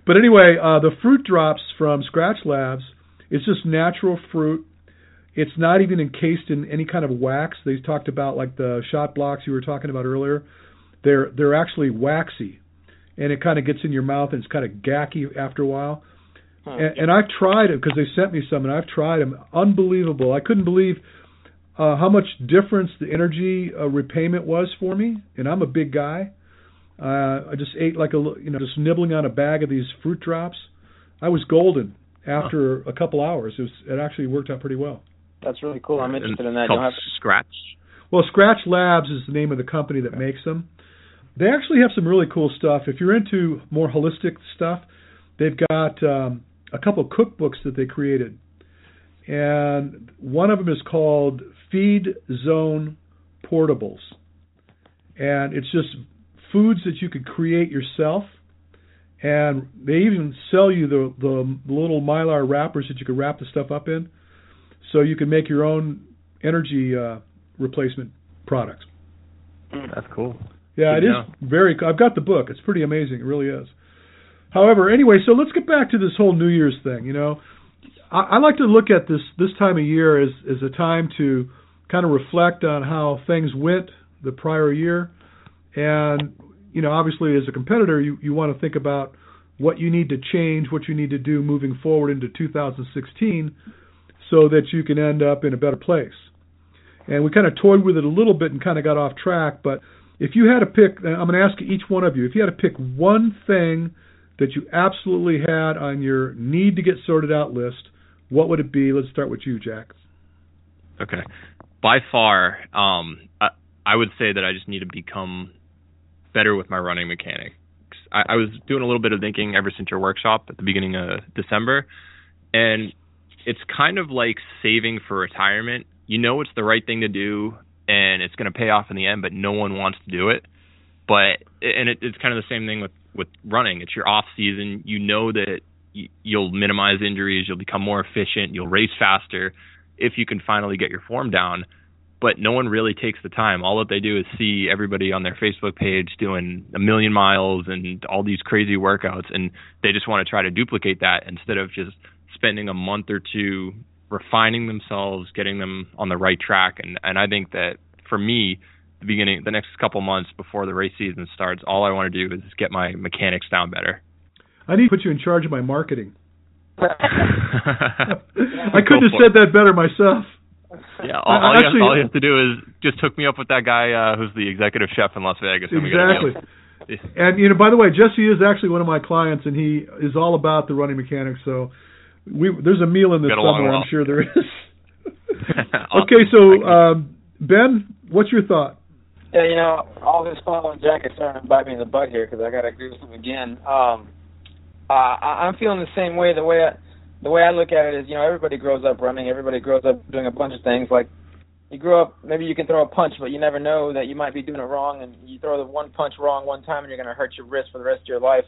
but anyway, uh, the fruit drops from Skratch Labs, it's just natural fruit. It's not even encased in any kind of wax. They talked about like the shot blocks you were talking about earlier. They're they're actually waxy, and it kind of gets in your mouth and it's kind of gacky after a while. Huh. And, and I've tried them because they sent me some, and I've tried them. Unbelievable! I couldn't believe uh, how much difference the energy uh, repayment was for me. And I'm a big guy. Uh, I just ate like a li- you know just nibbling on a bag of these fruit drops. I was golden after a couple hours. It was it actually worked out pretty well. That's really cool. I'm And interested in that. called You'll have Skratch. Well, Skratch Labs is the name of the company that makes them. They actually have some really cool stuff. If you're into more holistic stuff, they've got um, a couple cookbooks that they created, and one of them is called Feed Zone Portables, and it's just foods that you could create yourself. And they even sell you the the little mylar wrappers that you can wrap the stuff up in, so you can make your own energy uh, replacement products. That's cool. Yeah, Good it is very. I've got the book. It's pretty amazing. It really is. However, anyway, so let's get back to this whole New Year's thing. You know, I, I like to look at this this time of year as as a time to kind of reflect on how things went the prior year, and you know, obviously as a competitor, you you want to think about what you need to change, what you need to do moving forward into 2016, so that you can end up in a better place. And we kind of toyed with it a little bit and kind of got off track, but if you had to pick, I'm going to ask each one of you, if you had to pick one thing that you absolutely had on your need to get sorted out list, what would it be? Let's start with you, Jack. Okay. By far, um, I, I would say that I just need to become better with my running mechanics. I, I was doing a little bit of thinking ever since your workshop at the beginning of December, and it's kind of like saving for retirement. You know it's the right thing to do, and it's going to pay off in the end, but no one wants to do it. But and it, it's kind of the same thing with with running. It's your off season. You know that you'll minimize injuries, you'll become more efficient, you'll race faster if you can finally get your form down. But no one really takes the time. All that they do is see everybody on their Facebook page doing a million miles and all these crazy workouts, and they just want to try to duplicate that instead of just spending a month or two refining themselves, getting them on the right track. And and I think that for me, the beginning, the next couple months before the race season starts, all I want to do is get my mechanics down better. I need to put you in charge of my marketing. I couldn't have said that better myself. Yeah, all, all, Actually, you have, all, you have, to do is just hook me up with that guy uh, who's the executive chef in Las Vegas. exactly. And you know, by the way, Jesse is actually one of my clients, and he is all about the running mechanics. So we there's a meal in this somewhere. I'm sure there is. okay, so um, Ben, what's your thought? Yeah, you know, all this following Jack starting to bite me in the butt here because I got to agree with him again. Um, uh, I, I'm feeling the same way. The way I, the way I look at it is, you know, everybody grows up running. Everybody grows up doing a bunch of things. Like you grow up, maybe you can throw a punch, but you never know that you might be doing it wrong, and you throw the one punch wrong one time, and you're going to hurt your wrist for the rest of your life.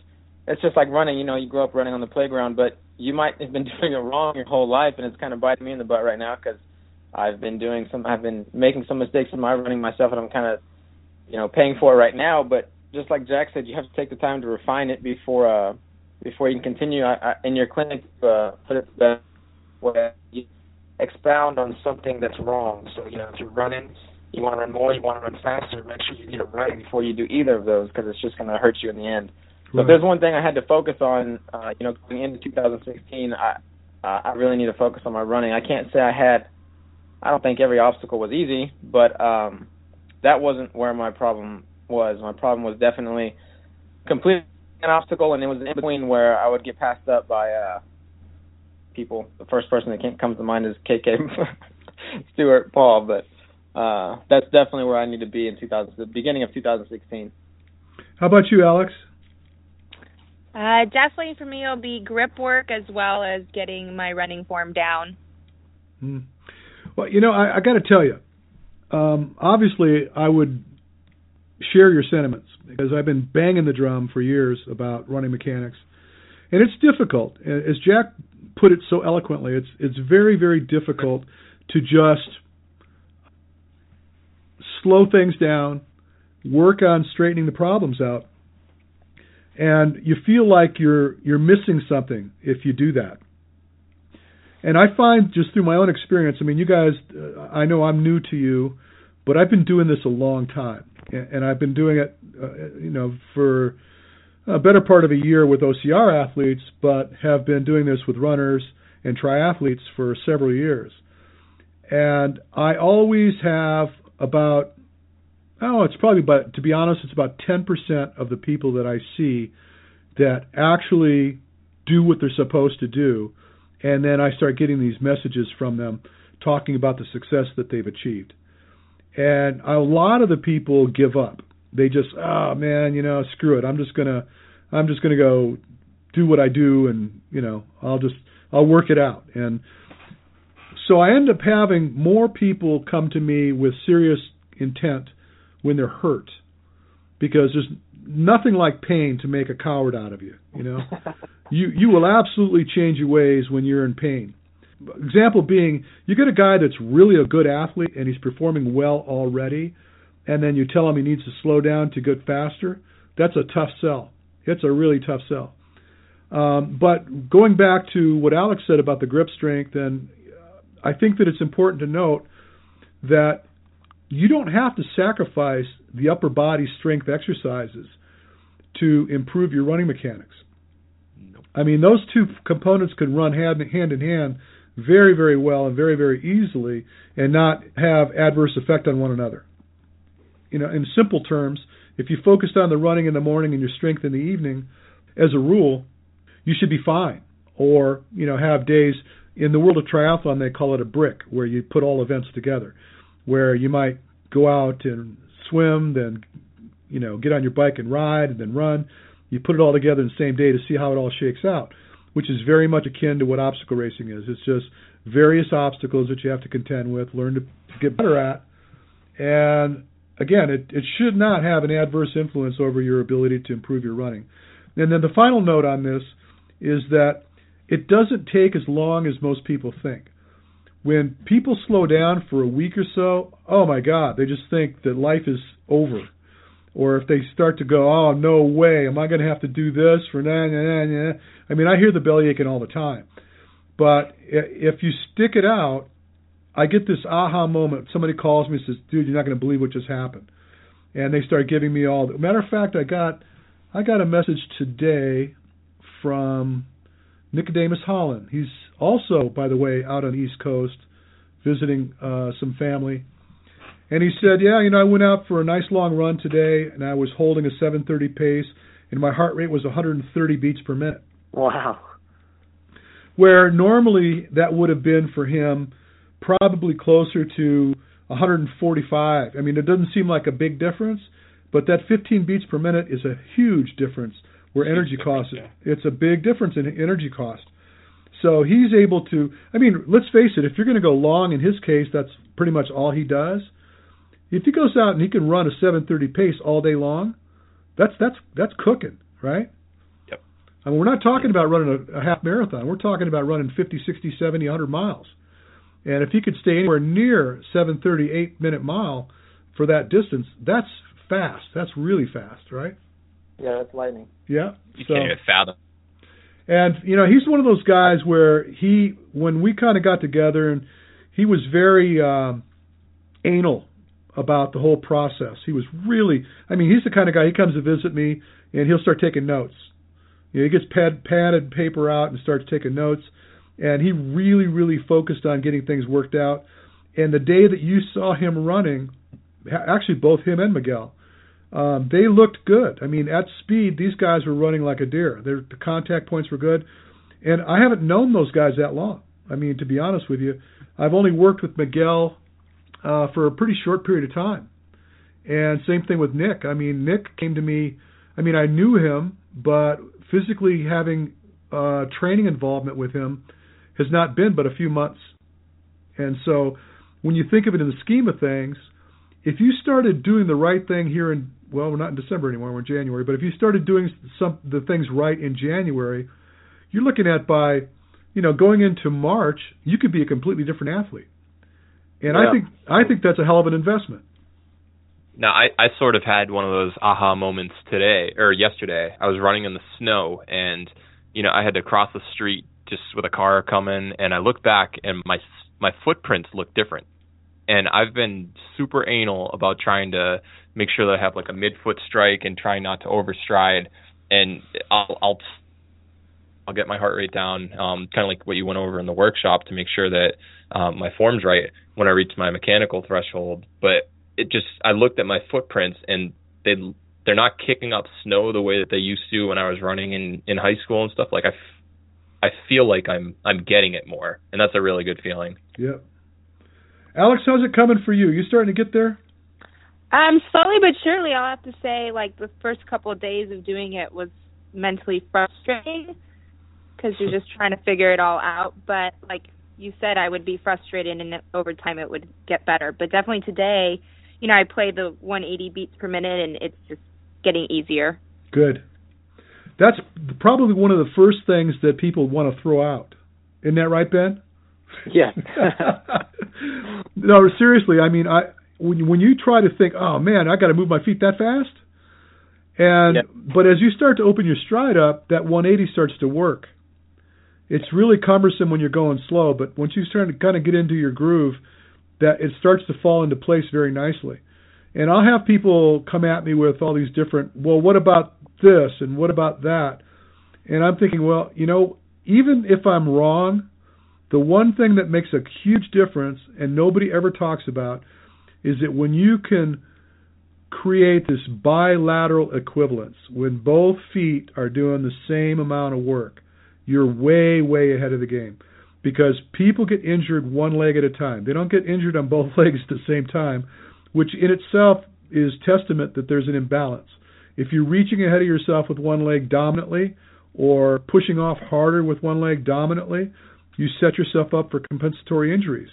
It's just like running. You know, you grow up running on the playground, but you might have been doing it wrong your whole life, and it's kind of biting me in the butt right now because I've been doing some, I've been making some mistakes in my running myself, and I'm kind of, you know, paying for it right now. But just like Jack said, you have to take the time to refine it before, uh, before you can continue. I, I, in your clinic, uh, put it the way you expound on something that's wrong. So you know, if you're running, you want to run more, you want to run faster. Make sure you get it right before you do either of those, because it's just going to hurt you in the end. So if there's one thing I had to focus on, uh, you know, going into 2016, I uh, I really need to focus on my running. I can't say I had. I don't think every obstacle was easy, but um, that wasn't where my problem was. My problem was definitely completing an obstacle, and it was in between where I would get passed up by uh, people. The first person that comes to mind is KK Stewart Paul, but uh, that's definitely where I need to be in 2000, the beginning of 2016. How about you, Alex? Uh, definitely for me, it'll be grip work as well as getting my running form down. Hmm. Well, you know, I, I got to tell you, um, obviously, I would share your sentiments because I've been banging the drum for years about running mechanics, and it's difficult. As Jack put it so eloquently, it's it's very very difficult to just slow things down, work on straightening the problems out and you feel like you're you're missing something if you do that. And I find just through my own experience, I mean, you guys, uh, I know I'm new to you, but I've been doing this a long time, and I've been doing it, uh, you know, for a better part of a year with OCR athletes, but have been doing this with runners and triathletes for several years. And I always have about Oh, it's probably about to be honest, it's about ten percent of the people that I see that actually do what they're supposed to do, and then I start getting these messages from them talking about the success that they've achieved. and a lot of the people give up. They just, oh man, you know, screw it. I'm just gonna, I'm just gonna go do what I do, and you know, I'll just, I'll work it out. And so I end up having more people come to me with serious intent when they're hurt, because there's nothing like pain to make a coward out of you. You know, you you will absolutely change your ways when you're in pain. Example being, you get a guy that's really a good athlete and he's performing well already, and then you tell him he needs to slow down to get faster. That's a tough sell. It's a really tough sell. Um, but going back to what Alex said about the grip strength, and I think that it's important to note that you don't have to sacrifice the upper body strength exercises to improve your running mechanics. I mean, those two components could run hand in hand very, very well and very, very easily and not have adverse effect on one another. You know, in simple terms, if you focused on the running in the morning and your strength in the evening, as a rule, you should be fine. Or, you know, have days in the world of triathlon they call it a brick where you put all events together. Where you might go out and swim, then you know, get on your bike and ride and then run. You put it all together in the same day to see how it all shakes out which is very much akin to what obstacle racing is. It's just various obstacles that you have to contend with, learn to, get better at, and again, it, it should not have an adverse influence over your ability to improve your running. And then the final note on this is that it doesn't take as long as most people think. When people slow down for a week or so, oh my God, they just think that life is over or if they start to go, oh no way, am I going to have to do this for na na na na? I mean, I hear the belly aching all the time, but if you stick it out, I get this aha moment. Somebody calls me and says, "Dude, you're not going to believe what just happened," and they start giving me all. The, matter of fact, I got I got a message today from Nickademus Hollon. He's also, by the way, out on the East Coast visiting uh, some family and he said, "Yeah, you know, I went out for a nice long run today, and I was holding a 7:30 pace, and my heart rate was 130 beats per minute." Wow. Where normally that would have been for him probably closer to 145. I mean, it doesn't seem like a big difference, but that 15 beats per minute is a huge difference. Where energy cost, it's a big difference in energy cost. So he's able to. I mean, let's face it. If you're going to go long, in his case, that's pretty much all he does if he goes out and he can run a 7:30 pace all day long, that's that's that's cooking, right? Yep. I mean, we're not talking about running a, a half marathon. We're talking about running 50, 60, 70, 100 miles. And if he could stay anywhere near 7:30, 8 minute mile for that distance, that's fast. That's really fast, right? Yeah, that's lightning. Yeah. You so, can't even fathom. And you know, he's one of those guys where he, when we kind of got together, and he was very um, anal about the whole process. He was really, I mean, he's the kind of guy. He comes to visit me and he'll start taking notes. You know, he gets pad, pad and paper out and starts taking notes. And he really, really focused on getting things worked out. And the day that you saw him running, actually both him and Miguel, um, they looked good. I mean, at speed, these guys were running like a deer. Their the contact points were good, and I haven't known those guys that long. I mean, to be honest with you, I've only worked with Miguel uh, for a pretty short period of time. And same thing with Nick. I mean, Nick came to me. I mean, I knew him, but physically having uh, training involvement with him has not been but a few months. And so, when you think of it in the scheme of things, if you started doing the right thing here in well, we're not in December anymore, we're in January, but if you started doing some the things right in January, you're looking at by, you know, going into March, you could be a completely different athlete. And yeah. I think I think that's a hell of an investment. Now I I sort of had one of those aha moments today or yesterday. I was running in the snow and you know I had to cross the street just with a car coming and I looked back and my my footprints look different. And I've been super anal about trying to make sure that I have like a midfoot strike and trying not to overstride and I'll I'll I'll get my heart rate down, um, kind of like what you went over in the workshop to make sure that um, my form's right when I reach my mechanical threshold. But it just I looked at my footprints and they they're not kicking up snow the way that they used to when I was running in in high school and stuff. Like I, f- I feel like I'm I'm getting it more, and that's a really good feeling. Yep. Alex, how's it coming for you? You starting to get there? Um, slowly but surely, I'll have to say, like the first couple of days of doing it was mentally frustrating because you're just trying to figure it all out. But like you said, I would be frustrated, and over time it would get better. But definitely today, you know, I play the 180 beats per minute, and it's just getting easier. Good. That's probably one of the first things that people want to throw out. Isn't that right, Ben? Yeah. no, seriously. I mean, I when when you try to think, oh man, I got to move my feet that fast, and Yep. but as you start to open your stride up, that 180 starts to work. It's really cumbersome when you're going slow, but once you start to kind of get into your groove, that it starts to fall into place very nicely. And I'll have people come at me with all these different, well, what about this and what about that? And I'm thinking, well, you know, even if I'm wrong, the one thing that makes a huge difference and nobody ever talks about is that when you can create this bilateral equivalence, when both feet are doing the same amount of work, you're way, way ahead of the game. Because people get injured one leg at a time. They don't get injured on both legs at the same time, which in itself is testament that there's an imbalance. If you're reaching ahead of yourself with one leg dominantly or pushing off harder with one leg dominantly, you set yourself up for compensatory injuries.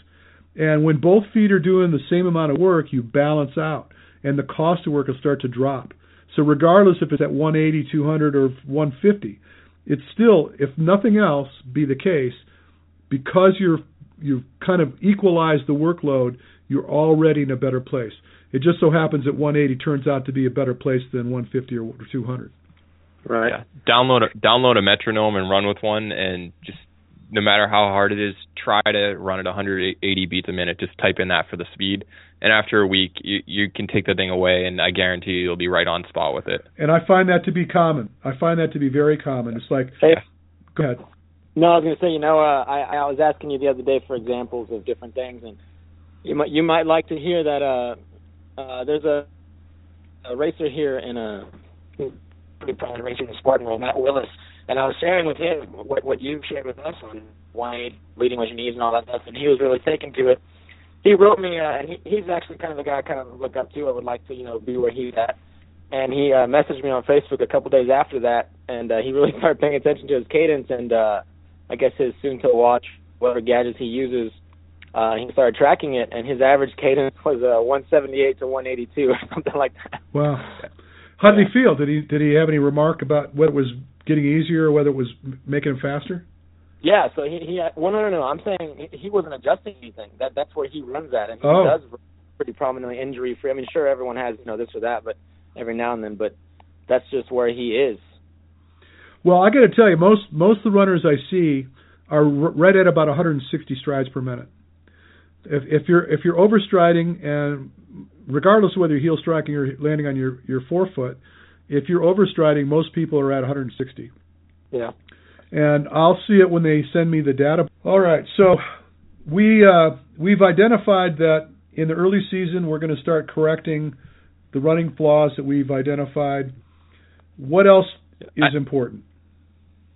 And when both feet are doing the same amount of work, you balance out, and the cost of work will start to drop. So regardless if it's at 180, 200, or 150, it's still, if nothing else be the case, because you're you've kind of equalized the workload, you're already in a better place. It just so happens that 180 turns out to be a better place than 150 or 200. Right. Yeah. Download a, download a metronome and run with one, and just no matter how hard it is, try to run at 180 beats a minute. Just type in that for the speed, and after a week, you you can take the thing away, and I guarantee you, you'll be right on spot with it. And I find that to be common. I find that to be very common. It's like, Hey, go ahead. No, I was going to say, you know, uh, I, I was asking you the other day for examples of different things, and you might you might like to hear that uh, uh, there's a, a racer here in a pretty prominent racer in the Spartan world, Matt Willis, and I was sharing with him what what you shared with us on why leading with your knees and all that stuff, and he was really taken to it. He wrote me, uh, and he, he's actually kind of the guy I kind of look up to. I would like to, you know, be where he's at. And he uh, messaged me on Facebook a couple days after that, and uh, he really started paying attention to his cadence and uh, I guess his Suunto watch, whatever gadgets he uses. Uh, he started tracking it, and his average cadence was uh, 178 to 182 or something like that. Wow. How did he feel? Did he did he have any remark about what was getting easier or whether it was making him faster? Yeah, so he he well no no no I'm saying he, he wasn't adjusting anything. That that's where he runs at, and he Oh. does pretty prominently injury free. I mean, sure everyone has you know this or that, but every now and then, but that's just where he is. Well, I got to tell you, most most of the runners I see are right at about 160 strides per minute. If if you're if you're overstriding and regardless of whether you're heel striking or landing on your your forefoot, if you're overstriding, most people are at 160. Yeah. and I'll see it when they send me the data. All right, so we uh, we've identified that in the early season we're going to start correcting the running flaws that we've identified. What else is I- important?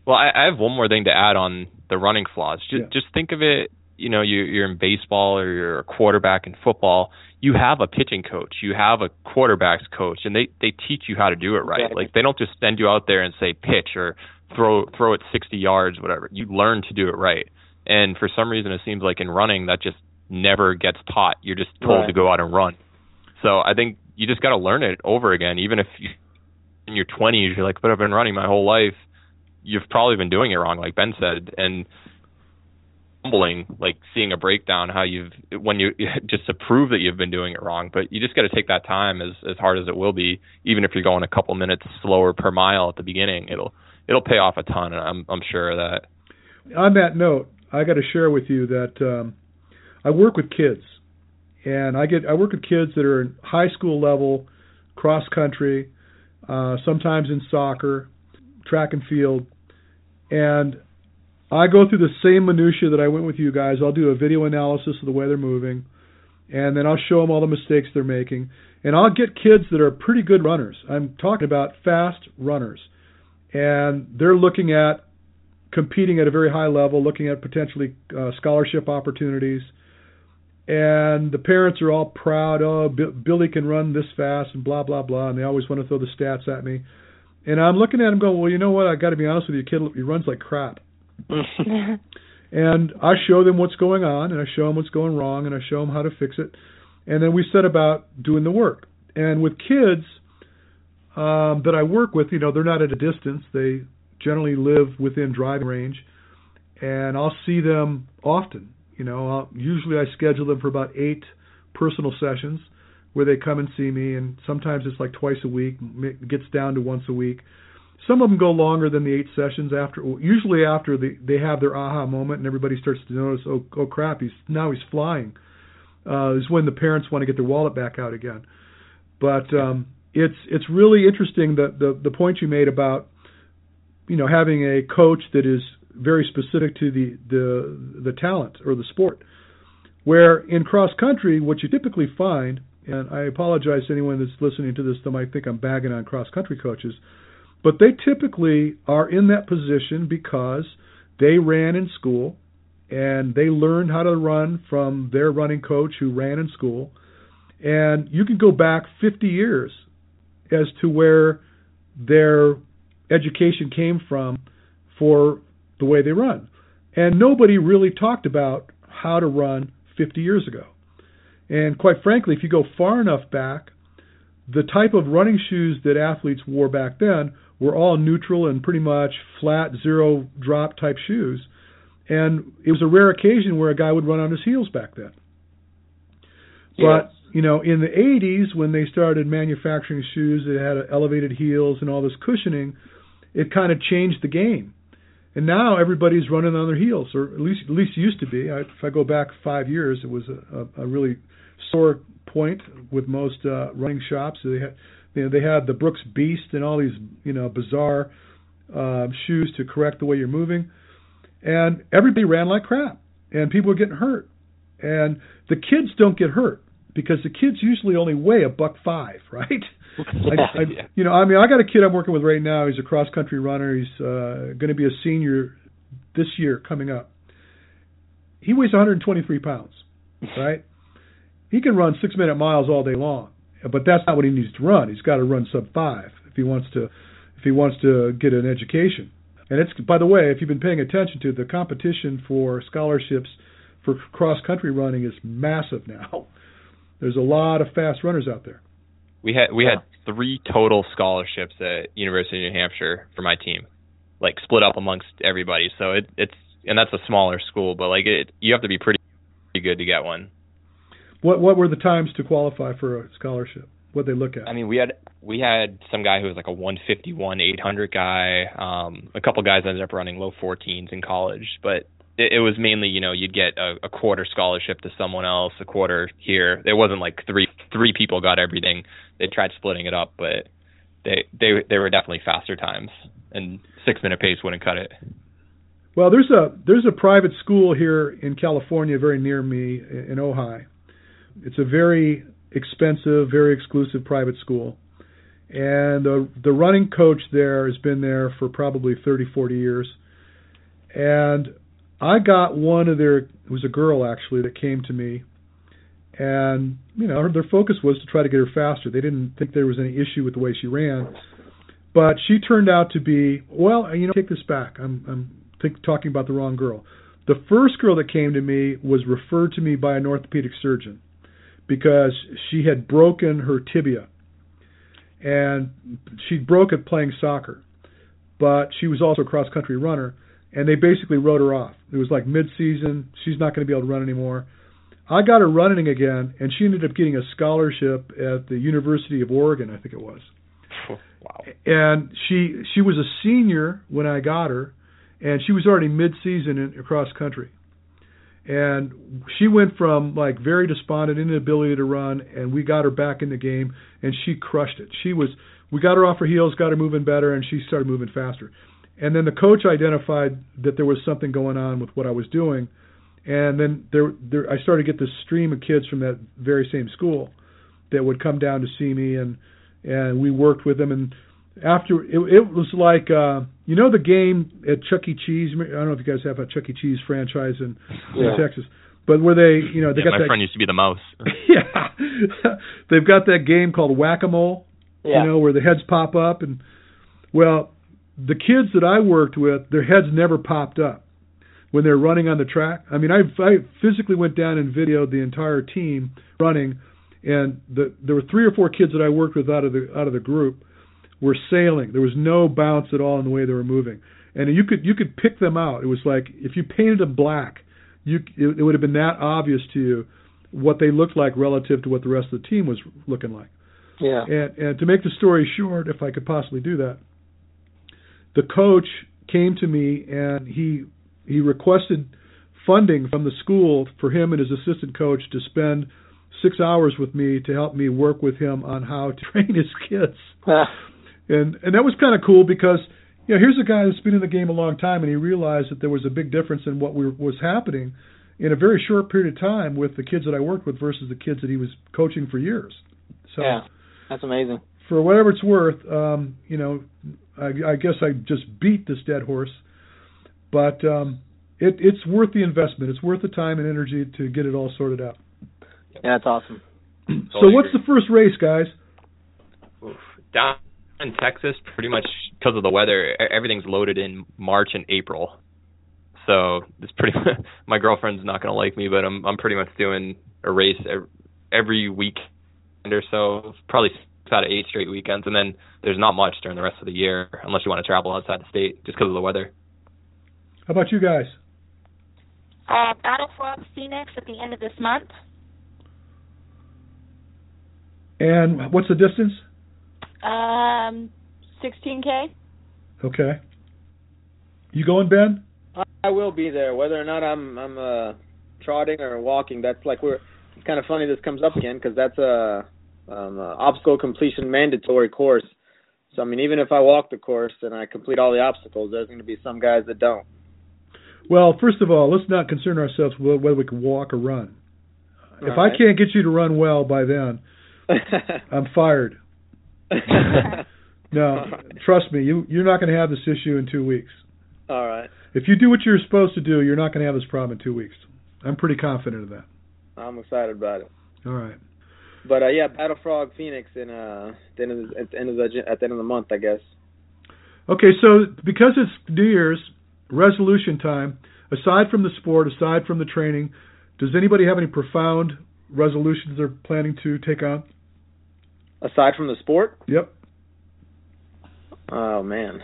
Well, I, I have one more thing to add on the running flaws. Just Yeah. just think of it. You know, you, you're in baseball or you're a quarterback in football. You have a pitching coach. You have a quarterbacks coach, and they they teach you how to do it right. Exactly. Like they don't just send you out there and say pitch or throw throw it 60 yards, whatever. You learn to do it right. And for some reason, it seems like in running that just never gets taught. You're just told Right. to go out and run. So I think you just got to learn it over again. Even if you in your 20s, you're like, but I've been running my whole life. You've probably been doing it wrong, like Ben said, and humbling, like seeing a breakdown how you've when you just to prove that you've been doing it wrong. But you just got to take that time as as hard as it will be, even if you're going a couple minutes slower per mile at the beginning. It'll it'll pay off a ton, and I'm I'm sure of that. On that note, I got to share with you that um, I work with kids, and I get I work with kids that are in high school level, cross country, uh, sometimes in soccer, track and field, and I go through the same minutia that I went with you guys. I'll do a video analysis of the way they're moving, and then I'll show them all the mistakes they're making, and I'll get kids that are pretty good runners. I'm talking about fast runners, and they're looking at competing at a very high level, looking at potentially uh, scholarship opportunities. and the parents are all proud. Oh, B- Billy can run this fast and blah blah blah, and they always want to throw the stats at me. And I'm looking at him going, well, you know what? I got to be honest with you, kid. He runs like crap. and I show them what's going on, and I show them what's going wrong, and I show them how to fix it, and then we set about doing the work. And with kids um, that I work with, you know, they're not at a distance. They generally live within driving range, and I'll see them often. You know, I'll, usually I schedule them for about eight personal sessions where they come and see me, and sometimes it's like twice a week. It gets down to once a week. Some of them go longer than the eight sessions. After usually after they they have their aha moment and everybody starts to notice, oh oh crap, he's now he's flying. Uh, is when the parents want to get their wallet back out again. But um, it's it's really interesting that the the point you made about you know having a coach that is very specific to the the the talent or the sport. Where in cross country, what you typically find, and I apologize to anyone that's listening to this that might think I'm bagging on cross country coaches, but they typically are in that position because they ran in school and they learned how to run from their running coach who ran in school. And you can go back 50 years as to where their education came from for the way they run. And nobody really talked about how to run 50 years ago. And quite frankly, if you go far enough back, the type of running shoes that athletes wore back then were all neutral and pretty much flat, zero drop type shoes. And it was a rare occasion where a guy would run on his heels back then. But, you know, in the 80s, when they started manufacturing shoes that had elevated heels and all this cushioning, it kind of changed the game. And now everybody's running on their heels, or at least at least used to be. I, if I go back five years, it was a, a, a really sore point with most uh, running shops. They had you know, they had the Brooks Beast and all these you know bizarre uh, shoes to correct the way you're moving, and everybody ran like crap, and people were getting hurt, and the kids don't get hurt because the kids usually only weigh a buck five, right? I, I, you know, I mean, I got a kid I'm working with right now. He's a cross country runner. He's uh, going to be a senior this year coming up. He weighs 123 pounds, right? he can run six minute miles all day long, but that's not what he needs to run. He's got to run sub five if he wants to if he wants to get an education. And it's by the way, if you've been paying attention to the competition for scholarships for cross country running is massive now. There's a lot of fast runners out there. We had we had three total scholarships at University of New Hampshire for my team, like split up amongst everybody. So it, it's and that's a smaller school, but like it, you have to be pretty, pretty good to get one. What what were the times to qualify for a scholarship? What they look at? I mean, we had we had some guy who was like a 151, 800 guy. Um, a couple guys ended up running low 14s in college, but it, it was mainly you know you'd get a, a quarter scholarship to someone else, a quarter here. It wasn't like three three people got everything. They tried splitting it up, but they they they were definitely faster times, and six minute pace wouldn't cut it. Well, there's a there's a private school here in California, very near me in Ojai it's a very expensive, very exclusive private school. And the the running coach there has been there for probably 30, 40 years. And I got one of their it was a girl actually that came to me and you know their focus was to try to get her faster. They didn't think there was any issue with the way she ran. But she turned out to be well, you know, take this back. I'm I'm think, talking about the wrong girl. The first girl that came to me was referred to me by an orthopedic surgeon because she had broken her tibia. And she broke it playing soccer. But she was also a cross country runner and they basically wrote her off. It was like mid season she's not going to be able to run anymore. I got her running again and she ended up getting a scholarship at the university of oregon i think it was. Wow. And she she was a senior when i got her and she was already mid season in across country and she went from like very despondent inability to run and we got her back in the game and she crushed it. She was we got her off her heels got her moving better and she started moving faster. And then the coach identified that there was something going on with what I was doing and then there there I started to get this stream of kids from that very same school that would come down to see me and and we worked with them and after it, it was like uh you know the game at Chuck E. Cheese. I don't know if you guys have a Chuck E. Cheese franchise in, yeah. in Texas. but where they, you know, they yeah, got my that. friend used to be the mouse. yeah, they've got that game called Whack a Mole. Yeah. You know, where the heads pop up, and well, the kids that I worked with, their heads never popped up when they're running on the track. I mean, I, I physically went down and videoed the entire team running, and the, there were three or four kids that I worked with out of the out of the group were sailing. There was no bounce at all in the way they were moving, and you could you could pick them out. It was like if you painted them black, you it, it would have been that obvious to you what they looked like relative to what the rest of the team was looking like. Yeah. And and to make the story short, if I could possibly do that, the coach came to me and he he requested funding from the school for him and his assistant coach to spend six hours with me to help me work with him on how to train his kids. And and that was kind of cool because you know here's a guy that's been in the game a long time and he realized that there was a big difference in what we, was happening in a very short period of time with the kids that I worked with versus the kids that he was coaching for years. So yeah, that's amazing. for whatever it's worth, um, you know, I, I guess I just beat this dead horse, but um, it, it's worth the investment. It's worth the time and energy to get it all sorted out. Yeah, that's awesome. So, what's the first race, guys? Oof. Down in Texas, pretty much because of the weather, e- everything's loaded in March and April. So it's pretty. my girlfriend's not gonna like me, but I'm I'm pretty much doing a race every week or so, probably six out of eight straight weekends, and then there's not much during the rest of the year unless you want to travel outside the state, just because of the weather. How about you guys? Uh, Battle Frog Phoenix at the end of this month. And what's the distance? Um, 16k. Okay. You going, Ben? I will be there, whether or not I'm I'm uh trotting or walking. That's like we're. It's kind of funny this comes up again because that's a, um, a obstacle completion mandatory course. So I mean, even if I walk the course and I complete all the obstacles, there's going to be some guys that don't. Well, first of all, let's not concern ourselves with whether we can walk or run. if All I can't get you to run well by then, I'm fired. No, trust me, you you're not going to have this issue in two weeks. all right, If you do what you're supposed to do, you're not going to have this problem in two weeks. I'm pretty confident of that. I'm excited about it. All right. But uh, yeah, Battle Frog Phoenix in uh at the end of the, at the end of the at the end of the month, I guess. Okay, so because it's New Year's resolution time, aside from the sport, aside from the training, does anybody have any profound resolutions they're planning to take on? Aside from the sport, Yep. oh man.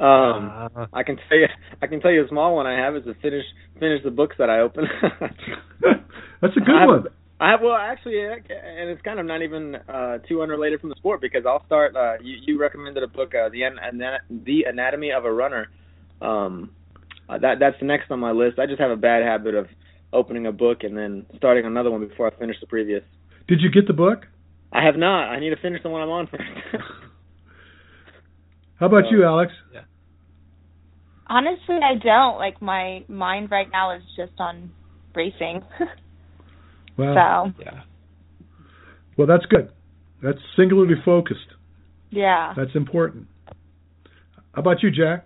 Um, Uh, I can tell you, I can tell you a small one I have is to finish finish the books that I open. That's a good I have, one. I have, well, actually, and it's kind of not even uh, too unrelated from the sport because I'll start. Uh, you, you recommended a book, uh, the Ana- the Anatomy of a Runner. Um, uh, that that's next on my list. I just have a bad habit of opening a book and then starting another one before I finish the previous. Did you get the book? I have not. I need to finish the one I'm on first. How about Uh, you, Alex? Yeah. Honestly, I don't. Like my mind right now is just on racing. Wow. so yeah. Well, that's good. That's singularly focused. yeah. That's important. How about you, Jack?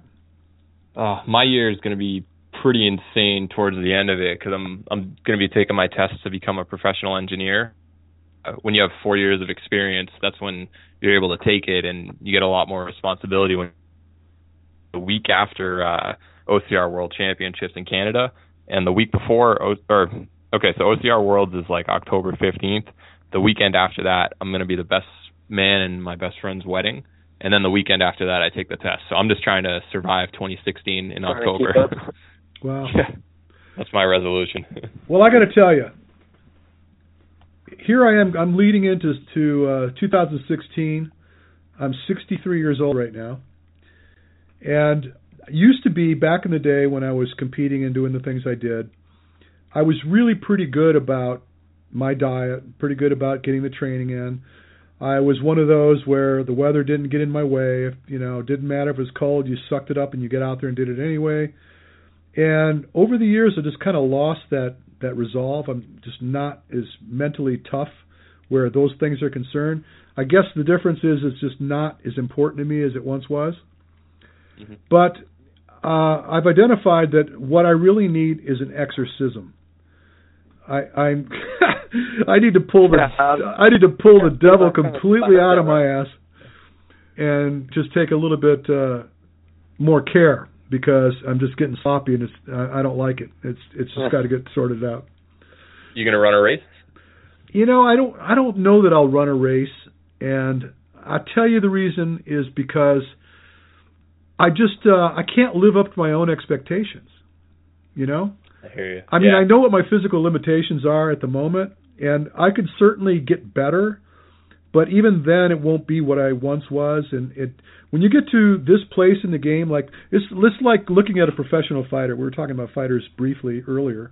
Oh, my year is going to be pretty insane towards the end of it because I'm I'm going to be taking my tests to become a professional engineer. Uh, when you have four years of experience, that's when you're able to take it, and you get a lot more responsibility. When the week after uh, OCR World Championships in Canada, and the week before, o- or okay, so OCR Worlds is like October 15th. The weekend after that, I'm going to be the best man in my best friend's wedding and then the weekend after that I take the test. So I'm just trying to survive 2016 in Trying October. keep. Wow. yeah, that's my resolution. Well, I got to tell you, here I am. I'm leading into to uh, 2016. I'm 63 years old right now, and used to be back in the day when I was competing and doing the things I did. I was really pretty good about my diet, pretty good about getting the training in. I was one of those where the weather didn't get in my way. If, you know, didn't matter if it was cold, you sucked it up and you get out there and did it anyway. And over the years, I just kind of lost that that resolve. I'm just not as mentally tough where those things are concerned. I guess the difference is it's just not as important to me as it once was. Mhm. But uh, I've identified that what I really need is an exorcism. I I'm I need to pull the Yeah, um, I need to pull the devil that's kind of completely out of my ass and just take a little bit uh more care because I'm just getting sloppy and it's I, I don't like it. It's it's just got to get sorted out. You gonna run a race? You know, I don't I don't know that I'll run a race and I tell you the reason is because I just uh I can't live up to my own expectations. You know? I hear you. I mean, Yeah. I know what my physical limitations are at the moment, and I could certainly get better, but even then, it won't be what I once was. And it, when you get to this place in the game, like it's, it's like looking at a professional fighter. We were talking about fighters briefly earlier.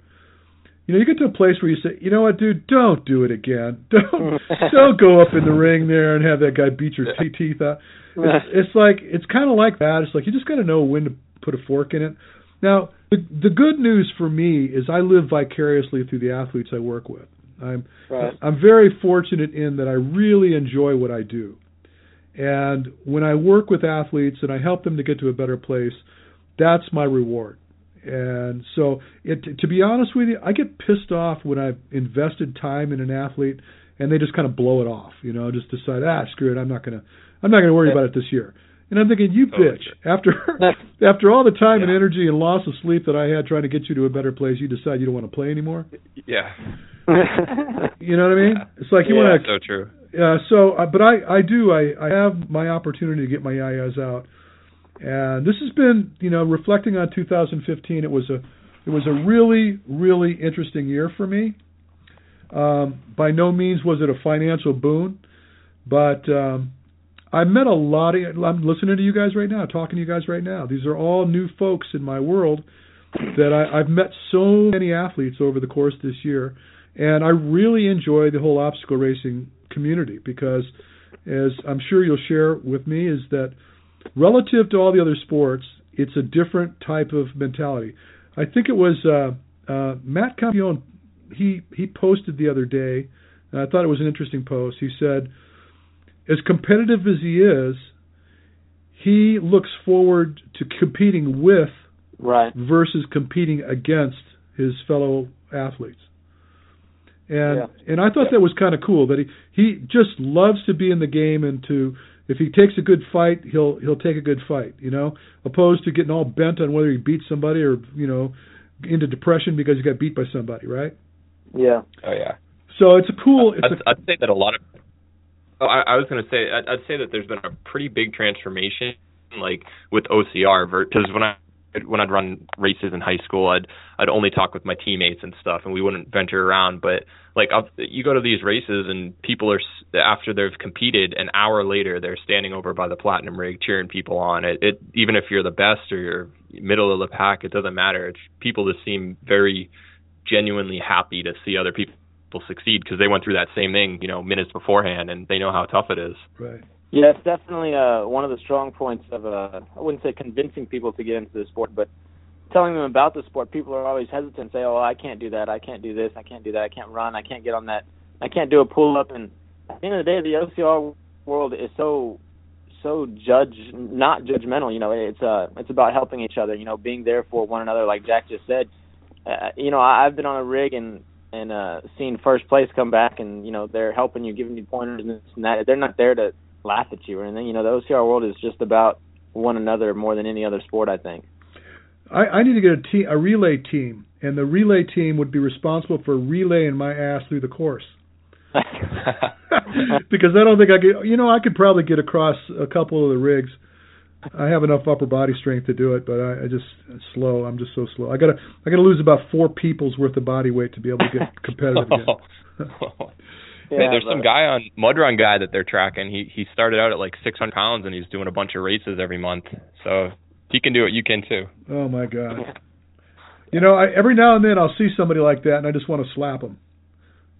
You know, you get to a place where you say, you know what, dude, don't do it again. Don't don't go up in the ring there and have that guy beat your te- teeth out. It's, it's like it's kind of like that. It's like you just got to know when to put a fork in it. Now, the, the good news for me is I live vicariously through the athletes I work with. I'm Right. I'm very fortunate in that I really enjoy what I do. And when I work with athletes and I help them to get to a better place, that's my reward. And so, it, to be honest with you, I get pissed off when I've invested time in an athlete and they just kind of blow it off. You know, just decide, ah, screw it, I'm not gonna, I'm not gonna worry Yeah. about it this year. And I'm thinking, you bitch! After after all the time and energy and loss of sleep that I had trying to get you to a better place, you decide you don't want to play anymore. Yeah. You know what I mean? It's like you Yeah. want to So true. Uh, so, uh, but I, I do. I, I have my opportunity to get my yayas out, and this has been, you know, reflecting on 2015. It was a, it was a really, really interesting year for me. Um, by no means was it a financial boon, but um, I met a lot of. I'm listening to you guys right now, talking to you guys right now. These are all new folks in my world that I, I've met so many athletes over the course this year, and I really enjoy the whole obstacle racing community because, as I'm sure you'll share with me, is that relative to all the other sports, it's a different type of mentality. I think it was uh, uh, Matt Campione. He he posted the other day, and I thought it was an interesting post. He said, as competitive as he is, he looks forward to competing with right. versus competing against his fellow athletes. And Yeah. and I thought that was kind of cool that he he just loves to be in the game and to if he takes a good fight, he'll he'll take a good fight, you know, opposed to getting all bent on whether he beats somebody or, you know, into depression because he got beat by somebody, right? Yeah. Oh yeah. So it's a cool it's I'd, a I'd say that a lot of. Oh, I, I was going to say I'd, I'd say that there's been a pretty big transformation, like with OCR, because when I when I'd run races in high school, I'd I'd only talk with my teammates and stuff, and we wouldn't venture around. But like I'll, you go to these races, and people are after they've competed, an hour later they're standing over by the platinum rig cheering people on. It, it even if you're the best or you're middle of the pack, it doesn't matter. It's people just seem very genuinely happy to see other people succeed because they went through that same thing, you know, minutes beforehand, and they know how tough it is. right. Yeah, it's definitely uh, one of the strong points of uh, I wouldn't say convincing people to get into the sport, but telling them about the sport. People are always hesitant, say, "Oh, I can't do that. I can't do this. I can't do that. I can't run. I can't get on that. I can't do a pull up." And at the end of the day, the OCR world is so so judge not judgmental. You know, it's uh it's about helping each other. You know, being there for one another, like Jack just said. Uh, you know, I, I've been on a rig and and uh seen first place come back, and you know they're helping you, giving you pointers and this and that. They're not there to laugh at you or anything. You know, the OCR world is just about one another more than any other sport. I think. I, I need to get a team, a relay team, and the relay team would be responsible for relaying my ass through the course. because I don't think I could. You know, I could probably get across a couple of the rigs. I have enough upper body strength to do it, but I, I just slow. I'm just so slow. I gotta I gotta lose about four people's worth of body weight to be able to get competitive again. hey, Yeah, there's some guy on Mud Run Guide that they're tracking. He he started out at like 600 pounds and he's doing a bunch of races every month. So if he can do it, you can too. Oh my god. You know, I, every now and then I'll see somebody like that, and I just want to slap them.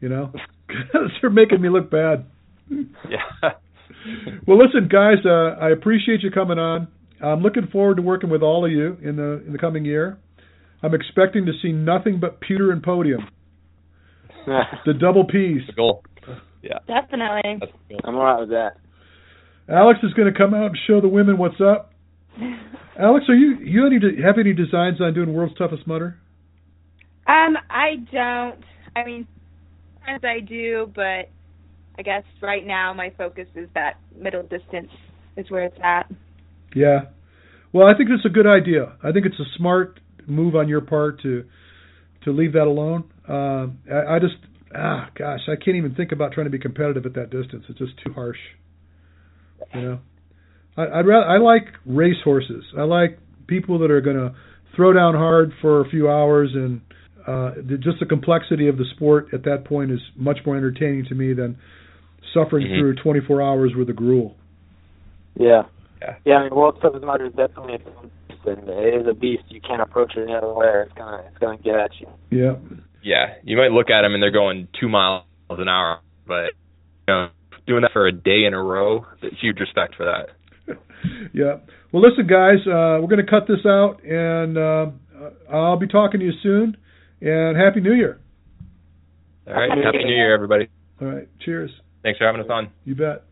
You know, 'Cause they're making me look bad. Yeah. Well, listen, guys, uh, I appreciate you coming on. I'm looking forward to working with all of you in the in the coming year. I'm expecting to see nothing but pewter and podium, the double P's. the goal. Yeah. Definitely. That's the goal. I'm alright with that. Alex is going to come out and show the women what's up. Alex, are you you any have any designs on doing World's Toughest Mudder? Um, I don't. I mean, sometimes I do, but I guess right now my focus is that middle distance is where it's at. Yeah. Well, I think it's a good idea. I think it's a smart move on your part to to leave that alone. Uh, I, I just ah gosh, I can't even think about trying to be competitive at that distance. It's just too harsh. You know, I, I'd rather I like race horses. I like people that are going to throw down hard for a few hours and uh, the, just the complexity of the sport at that point is much more entertaining to me than suffering Mhm. through 24 hours with a gruel. Yeah. Yeah. Yeah, I mean, World Toughest Mudder is definitely a beast, and it is a beast. You can't approach it any other way. It's gonna, it's gonna get at you. Yeah. Yeah, you might look at them and they're going two miles an hour, but you know, doing that for a day in a row, huge respect for that. yeah. Well, listen, guys, uh, we're going to cut this out, and uh, I'll be talking to you soon. And Happy New Year. All right, happy New Year, everybody. All right. Cheers. Thanks for having us on. You bet.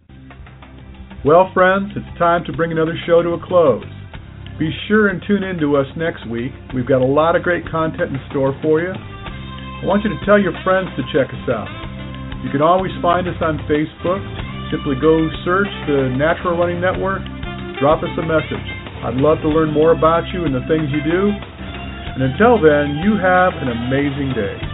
Well, friends, it's time to bring another show to a close. Be sure and tune in to us next week. We've got a lot of great content in store for you. I want you to tell your friends to check us out. You can always find us on Facebook. Simply go search the Natural Running Network, drop us a message. I'd love to learn more about you and the things you do. And until then, you have an amazing day.